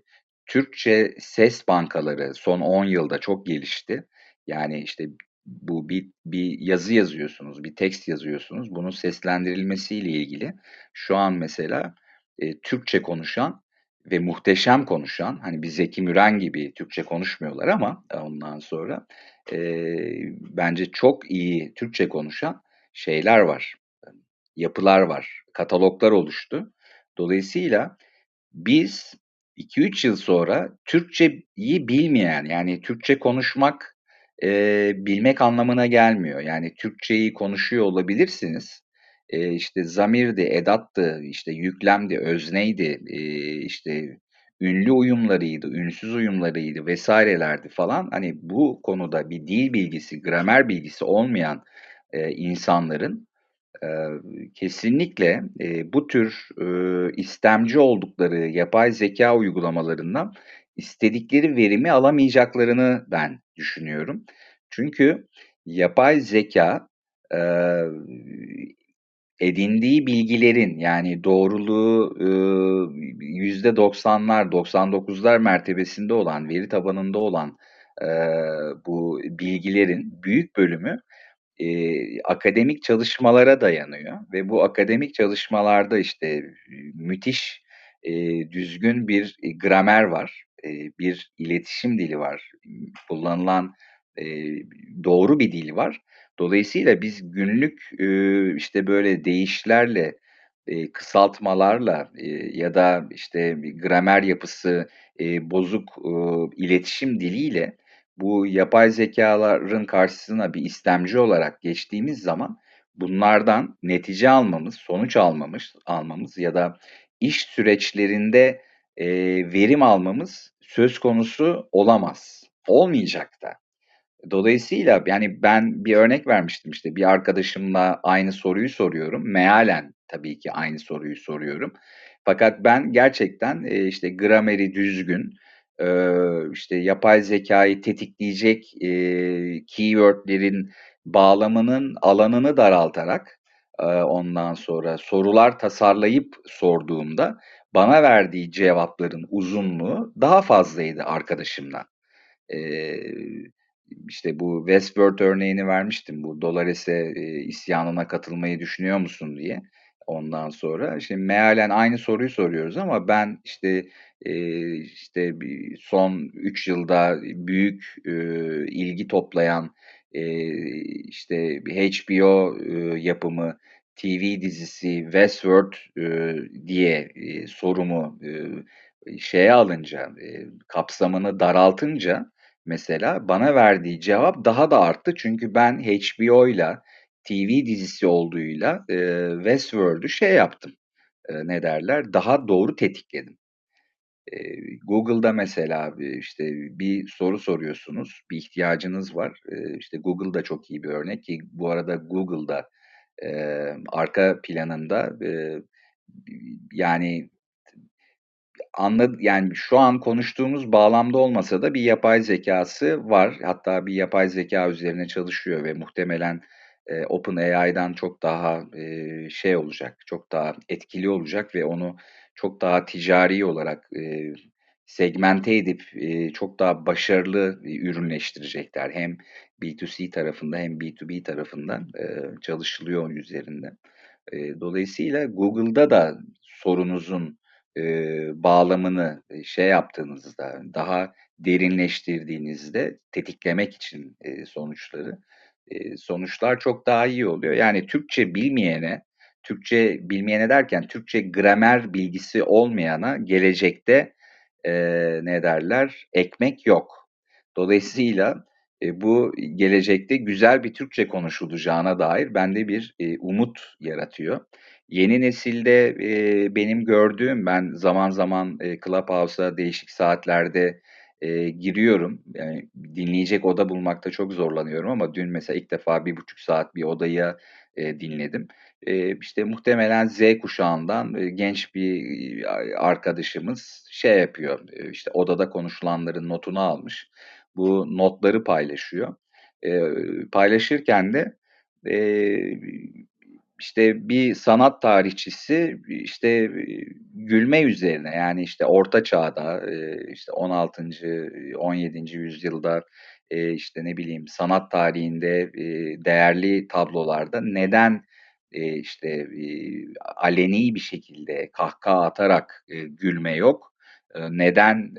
Türkçe ses bankaları son 10 yılda çok gelişti. Yani işte bu bir, bir yazı yazıyorsunuz, bir tekst yazıyorsunuz. Bunun seslendirilmesiyle ilgili şu an mesela e, Türkçe konuşan ve muhteşem konuşan, hani bir Zeki Müren gibi Türkçe konuşmuyorlar ama ondan sonra e, bence çok iyi Türkçe konuşan şeyler var, yapılar var, kataloglar oluştu. Dolayısıyla biz 2-3 yıl sonra Türkçeyi bilmeyen, yani Türkçe konuşmak e, bilmek anlamına gelmiyor. Yani Türkçeyi konuşuyor olabilirsiniz. E, işte zamirdi, edattı, işte yüklemdi, özneydi, e, işte ünlü uyumlarıydı, ünsüz uyumlarıydı vesairelerdi falan. Hani bu konuda bir dil bilgisi, gramer bilgisi olmayan e, insanların kesinlikle bu tür istemci oldukları yapay zeka uygulamalarından istedikleri verimi alamayacaklarını ben düşünüyorum. Çünkü yapay zeka edindiği bilgilerin yani doğruluğu yüzde doksanlar, 99'lar mertebesinde olan, veri tabanında olan bu bilgilerin büyük bölümü eee, akademik çalışmalara dayanıyor ve bu akademik çalışmalarda işte müthiş eee, düzgün bir gramer var, bir iletişim dili var, kullanılan doğru bir dil var. Dolayısıyla biz günlük işte böyle deyişlerle, eee, kısaltmalarla ya da işte gramer yapısı bozuk iletişim diliyle bu yapay zekaların karşısına bir istemci olarak geçtiğimiz zaman bunlardan netice almamız, sonuç almamız almamız ya da iş süreçlerinde, eee, verim almamız söz konusu olamaz. Olmayacak da. Dolayısıyla yani ben bir örnek vermiştim işte bir arkadaşımla aynı soruyu soruyorum. Mealen tabii ki aynı soruyu soruyorum. Fakat ben gerçekten, eee, işte grameri düzgün, işte yapay zekayı tetikleyecek keywordlerin bağlamının alanını daraltarak ondan sonra sorular tasarlayıp sorduğumda bana verdiği cevapların uzunluğu daha fazlaydı arkadaşımdan. İşte bu Westworld örneğini vermiştim. Bu Dolores'e isyanına katılmayı düşünüyor musun diye. Ondan sonra şimdi mealen aynı soruyu soruyoruz ama ben işte Eee, işte son 3 yılda büyük eee, ilgi toplayan eee, işte HBO eee, yapımı TV dizisi Westworld eee, diye eee, sorumu eee, şeye alınca, eee, kapsamını daraltınca mesela bana verdiği cevap daha da arttı. Çünkü ben HBO'yla TV dizisi olduğuyla eee, Westworld'ü şey yaptım, eee, ne derler, daha doğru tetikledim. Google'da mesela işte bir soru soruyorsunuz, bir ihtiyacınız var. İşte Google da çok iyi bir örnek ki bu arada Google'da arka planında yani anladı yani şu an konuştuğumuz bağlamda olmasa da bir yapay zekası var. Hatta bir yapay zeka üzerine çalışıyor ve muhtemelen e, OpenAI'dan çok daha e, şey olacak, çok daha etkili olacak ve onu çok daha ticari olarak e, segmente edip e, çok daha başarılı ürünleştirecekler. Hem B2C tarafında hem B2B tarafında e, çalışılıyor üzerinde. E, dolayısıyla Google'da da sorunuzun e, bağlamını e, şey yaptığınızda, daha derinleştirdiğinizde tetiklemek için e, sonuçları, e, sonuçlar çok daha iyi oluyor. Yani Türkçe bilmeyene, Türkçe bilmeyene derken Türkçe gramer bilgisi olmayana gelecekte e, ne derler ekmek yok. Dolayısıyla e, bu gelecekte güzel bir Türkçe konuşulacağına dair bende bir e, umut yaratıyor. Yeni nesilde e, benim gördüğüm ben zaman zaman e, Clubhouse'a değişik saatlerde e, giriyorum. Yani dinleyecek oda bulmakta çok zorlanıyorum ama dün mesela ilk defa bir buçuk saat bir odaya e, dinledim. E, işte muhtemelen Z kuşağından e, genç bir arkadaşımız şey yapıyor. E, işte odada konuşulanların notunu almış. Bu notları paylaşıyor. E, paylaşırken de e, işte bir sanat tarihçisi işte gülme üzerine yani işte orta çağda işte 16. 17. yüzyılda işte ne bileyim sanat tarihinde değerli tablolarda neden işte aleni bir şekilde kahkaha atarak gülme yok neden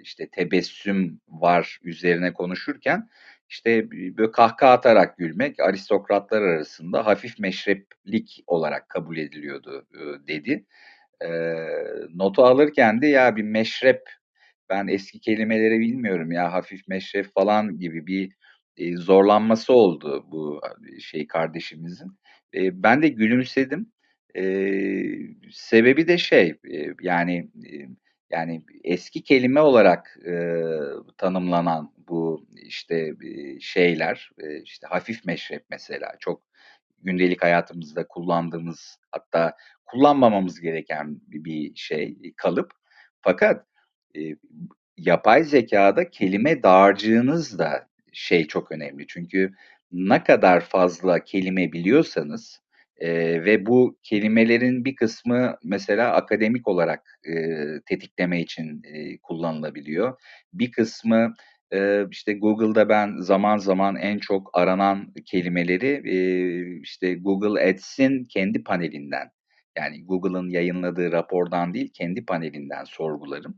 işte tebessüm var üzerine konuşurken işte böyle kahkaha atarak gülmek aristokratlar arasında hafif meşreplik olarak kabul ediliyordu dedi. notu alırken de ya bir meşrep ben eski kelimeleri bilmiyorum ya hafif meşrep falan gibi bir zorlanması oldu bu şey kardeşimizin. ben de gülümsedim. sebebi de şey yani yani eski kelime olarak e, tanımlanan bu işte şeyler, e, işte hafif meşrep mesela çok gündelik hayatımızda kullandığımız hatta kullanmamamız gereken bir şey kalıp. Fakat e, yapay zekada kelime dağarcığınız da şey çok önemli. Çünkü ne kadar fazla kelime biliyorsanız e, ve bu kelimelerin bir kısmı mesela akademik olarak e, tetikleme için e, kullanılabiliyor. Bir kısmı e, işte Google'da ben zaman zaman en çok aranan kelimeleri e, işte Google Ads'in kendi panelinden yani Google'ın yayınladığı rapordan değil kendi panelinden sorgularım.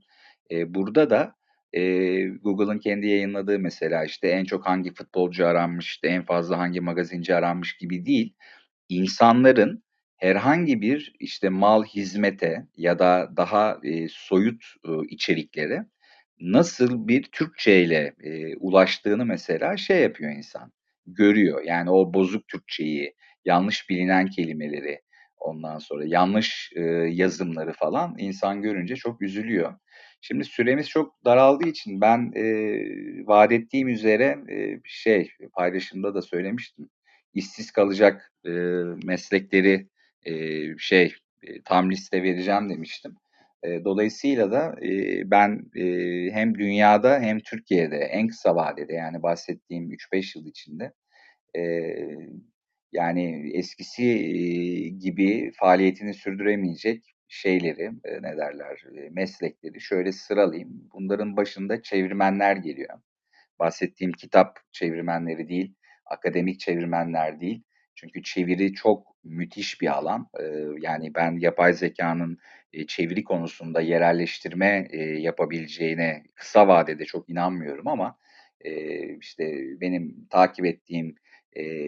E, burada da e, Google'ın kendi yayınladığı mesela işte en çok hangi futbolcu aranmış, işte en fazla hangi magazinci aranmış gibi değil insanların herhangi bir işte mal, hizmete ya da daha e, soyut e, içeriklere nasıl bir Türkçe ile e, ulaştığını mesela şey yapıyor insan, görüyor. Yani o bozuk Türkçeyi, yanlış bilinen kelimeleri, ondan sonra yanlış e, yazımları falan insan görünce çok üzülüyor. Şimdi süremiz çok daraldığı için ben e, vaat ettiğim üzere e, şey paylaşımda da söylemiştim işsiz kalacak e, meslekleri e, şey e, tam liste vereceğim demiştim. E, dolayısıyla da e, ben e, hem dünyada hem Türkiye'de en kısa vadede yani bahsettiğim 3-5 yıl içinde e, yani eskisi e, gibi faaliyetini sürdüremeyecek şeyleri e, ne derler e, meslekleri şöyle sıralayayım. Bunların başında çevirmenler geliyor. Bahsettiğim kitap çevirmenleri değil, akademik çevirmenler değil. Çünkü çeviri çok müthiş bir alan. yani ben yapay zekanın çeviri konusunda yerelleştirme yapabileceğine kısa vadede çok inanmıyorum ama işte benim takip ettiğim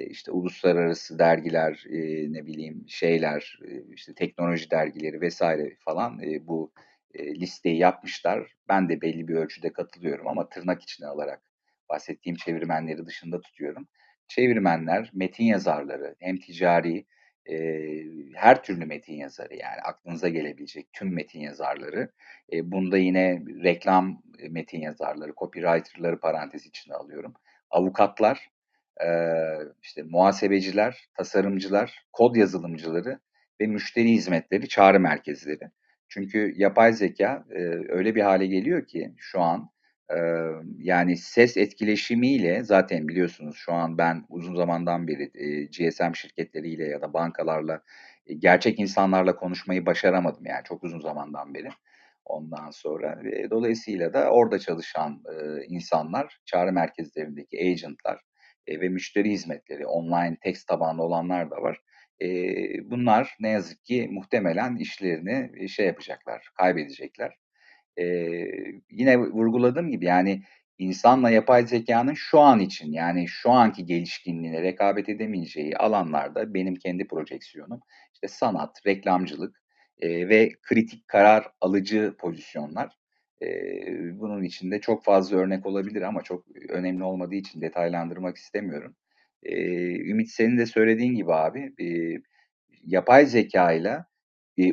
işte uluslararası dergiler, ne bileyim şeyler, işte teknoloji dergileri vesaire falan bu listeyi yapmışlar. Ben de belli bir ölçüde katılıyorum ama tırnak içine alarak bahsettiğim çevirmenleri dışında tutuyorum çevirmenler, metin yazarları, hem ticari e, her türlü metin yazarı yani aklınıza gelebilecek tüm metin yazarları. E, bunda yine reklam metin yazarları, copywriterları parantez içine alıyorum. Avukatlar, e, işte muhasebeciler, tasarımcılar, kod yazılımcıları ve müşteri hizmetleri çağrı merkezleri. Çünkü yapay zeka e, öyle bir hale geliyor ki şu an yani ses etkileşimiyle zaten biliyorsunuz şu an ben uzun zamandan beri GSM şirketleriyle ya da bankalarla gerçek insanlarla konuşmayı başaramadım yani çok uzun zamandan beri. Ondan sonra dolayısıyla da orada çalışan insanlar, çağrı merkezlerindeki agentlar ve müşteri hizmetleri, online text tabanlı olanlar da var. Bunlar ne yazık ki muhtemelen işlerini şey yapacaklar, kaybedecekler. E, yine vurguladığım gibi yani insanla yapay zekanın şu an için yani şu anki gelişkinliğine rekabet edemeyeceği alanlarda benim kendi projeksiyonum işte sanat, reklamcılık e, ve kritik karar alıcı pozisyonlar. E, bunun içinde çok fazla örnek olabilir ama çok önemli olmadığı için detaylandırmak istemiyorum. E, Ümit senin de söylediğin gibi abi e, yapay zeka ile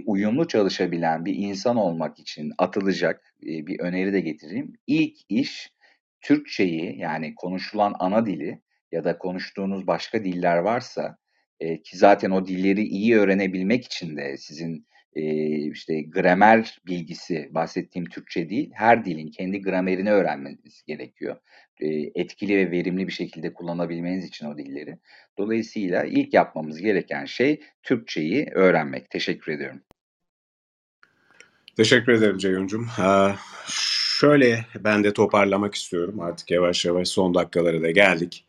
uyumlu çalışabilen bir insan olmak için atılacak e, bir öneri de getireyim. İlk iş Türkçeyi yani konuşulan ana dili ya da konuştuğunuz başka diller varsa e, ki zaten o dilleri iyi öğrenebilmek için de sizin e, işte gramer bilgisi bahsettiğim Türkçe değil her dilin kendi gramerini öğrenmeniz gerekiyor. E, etkili ve verimli bir şekilde kullanabilmeniz için o dilleri. Dolayısıyla ilk yapmamız gereken şey Türkçeyi öğrenmek. Teşekkür ediyorum. Teşekkür ederim Ceyhun'cum. Şöyle ben de toparlamak istiyorum. Artık yavaş yavaş son dakikalara da geldik.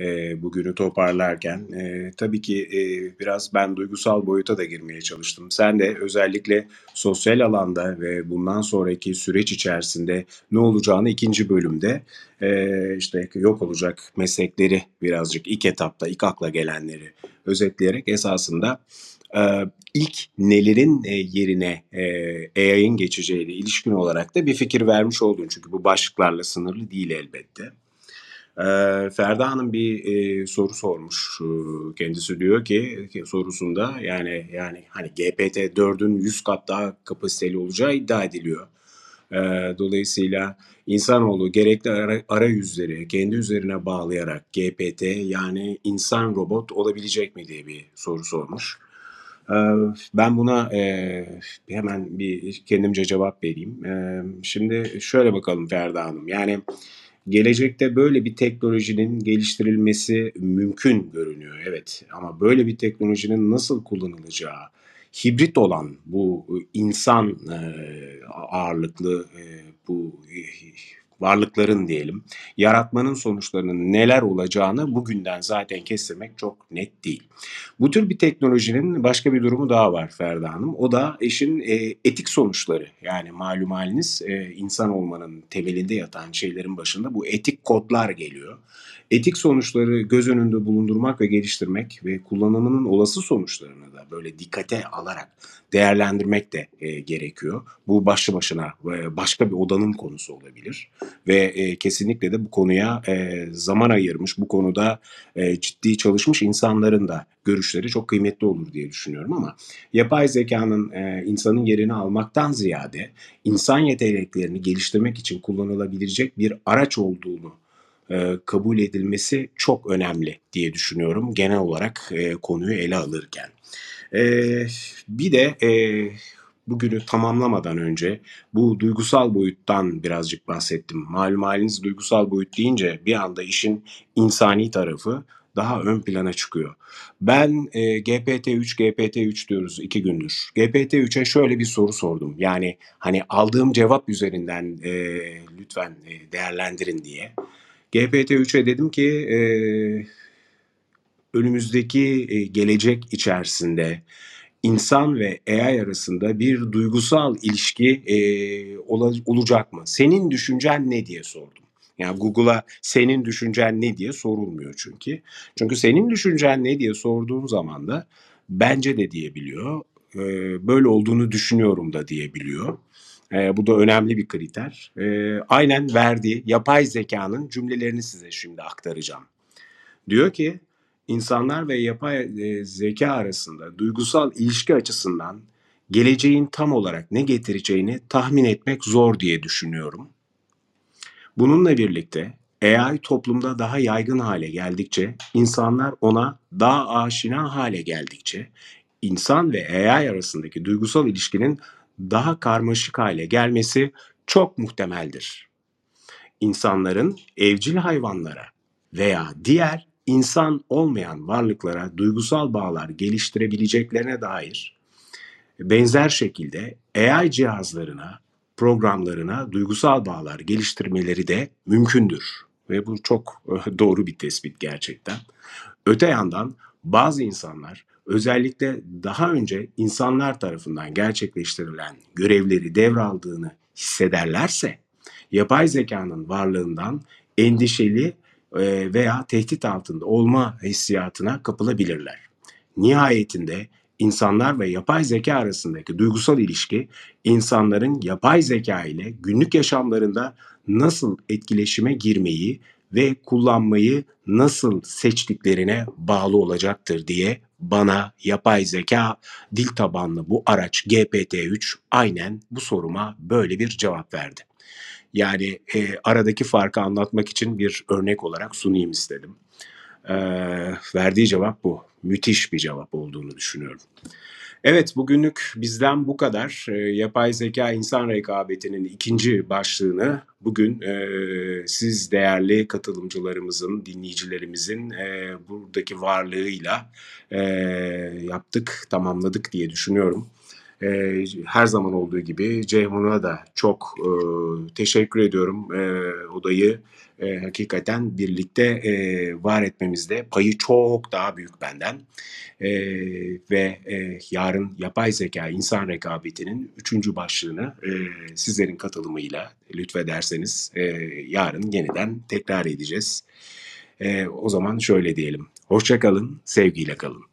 Ee, bugünü toparlarken e, tabii ki e, biraz ben duygusal boyuta da girmeye çalıştım. Sen de özellikle sosyal alanda ve bundan sonraki süreç içerisinde ne olacağını ikinci bölümde e, işte yok olacak meslekleri birazcık ilk etapta ilk akla gelenleri özetleyerek esasında e, ilk nelerin e, yerine e, AI'ın geçeceğiyle ilişkin olarak da bir fikir vermiş oldun. Çünkü bu başlıklarla sınırlı değil elbette. E, Ferda Hanım bir e, soru sormuş. E, kendisi diyor ki, sorusunda yani yani hani GPT 4'ün 100 kat daha kapasiteli olacağı iddia ediliyor. E, dolayısıyla insanoğlu gerekli ara, arayüzleri kendi üzerine bağlayarak GPT yani insan robot olabilecek mi diye bir soru sormuş. Ben buna hemen bir kendimce cevap vereyim. Şimdi şöyle bakalım Ferda Hanım. Yani gelecekte böyle bir teknolojinin geliştirilmesi mümkün görünüyor. Evet ama böyle bir teknolojinin nasıl kullanılacağı, hibrit olan bu insan e, ağırlıklı e, bu varlıkların diyelim yaratmanın sonuçlarının neler olacağını bugünden zaten kestirmek çok net değil. Bu tür bir teknolojinin başka bir durumu daha var Ferda Hanım. O da işin e, etik sonuçları. Yani malum haliniz e, insan olmanın temelinde yatan şeylerin başında bu etik kodlar geliyor. Etik sonuçları göz önünde bulundurmak ve geliştirmek ve kullanımının olası sonuçlarını da böyle dikkate alarak değerlendirmek de e, gerekiyor. Bu başlı başına e, başka bir odanın konusu olabilir ve e, kesinlikle de bu konuya e, zaman ayırmış, bu konuda e, ciddi çalışmış insanların da görüşleri çok kıymetli olur diye düşünüyorum ama yapay zekanın e, insanın yerini almaktan ziyade insan yeteneklerini geliştirmek için kullanılabilecek bir araç olduğunu e, kabul edilmesi çok önemli diye düşünüyorum genel olarak e, konuyu ele alırken. E, bir de bugünü tamamlamadan önce bu duygusal boyuttan birazcık bahsettim. Malum haliniz duygusal boyut deyince bir anda işin insani tarafı daha ön plana çıkıyor. Ben e, GPT-3, GPT-3 diyoruz iki gündür. GPT-3'e şöyle bir soru sordum. Yani hani aldığım cevap üzerinden e, lütfen e, değerlendirin diye. GPT-3'e dedim ki e, önümüzdeki e, gelecek içerisinde insan ve AI arasında bir duygusal ilişki e, ola, olacak mı? Senin düşüncen ne diye sordum. Yani Google'a senin düşüncen ne diye sorulmuyor çünkü. Çünkü senin düşüncen ne diye sorduğun zaman da bence de diyebiliyor. E, böyle olduğunu düşünüyorum da diyebiliyor. E, bu da önemli bir kriter. E, aynen verdiği yapay zekanın cümlelerini size şimdi aktaracağım. Diyor ki insanlar ve yapay e, zeka arasında duygusal ilişki açısından geleceğin tam olarak ne getireceğini tahmin etmek zor diye düşünüyorum. Bununla birlikte AI toplumda daha yaygın hale geldikçe, insanlar ona daha aşina hale geldikçe, insan ve AI arasındaki duygusal ilişkinin daha karmaşık hale gelmesi çok muhtemeldir. İnsanların evcil hayvanlara veya diğer insan olmayan varlıklara duygusal bağlar geliştirebileceklerine dair benzer şekilde AI cihazlarına, programlarına duygusal bağlar geliştirmeleri de mümkündür. Ve bu çok doğru bir tespit gerçekten. Öte yandan bazı insanlar özellikle daha önce insanlar tarafından gerçekleştirilen görevleri devraldığını hissederlerse yapay zekanın varlığından endişeli veya tehdit altında olma hissiyatına kapılabilirler. Nihayetinde insanlar ve yapay zeka arasındaki duygusal ilişki insanların yapay zeka ile günlük yaşamlarında nasıl etkileşime girmeyi ve kullanmayı nasıl seçtiklerine bağlı olacaktır diye bana yapay zeka dil tabanlı bu araç GPT-3 aynen bu soruma böyle bir cevap verdi. Yani e, aradaki farkı anlatmak için bir örnek olarak sunayım istedim. E, verdiği cevap bu. Müthiş bir cevap olduğunu düşünüyorum. Evet bugünlük bizden bu kadar. E, yapay zeka insan rekabetinin ikinci başlığını bugün e, siz değerli katılımcılarımızın, dinleyicilerimizin e, buradaki varlığıyla e, yaptık, tamamladık diye düşünüyorum. E, her zaman olduğu gibi Ceyhun'a da çok e, teşekkür ediyorum. E, odayı e, hakikaten birlikte e, var etmemizde payı çok daha büyük benden. E, ve e, yarın yapay zeka insan rekabetinin üçüncü başlığını e, sizlerin katılımıyla lütfederseniz e, yarın yeniden tekrar edeceğiz. E, o zaman şöyle diyelim. Hoşçakalın, sevgiyle kalın.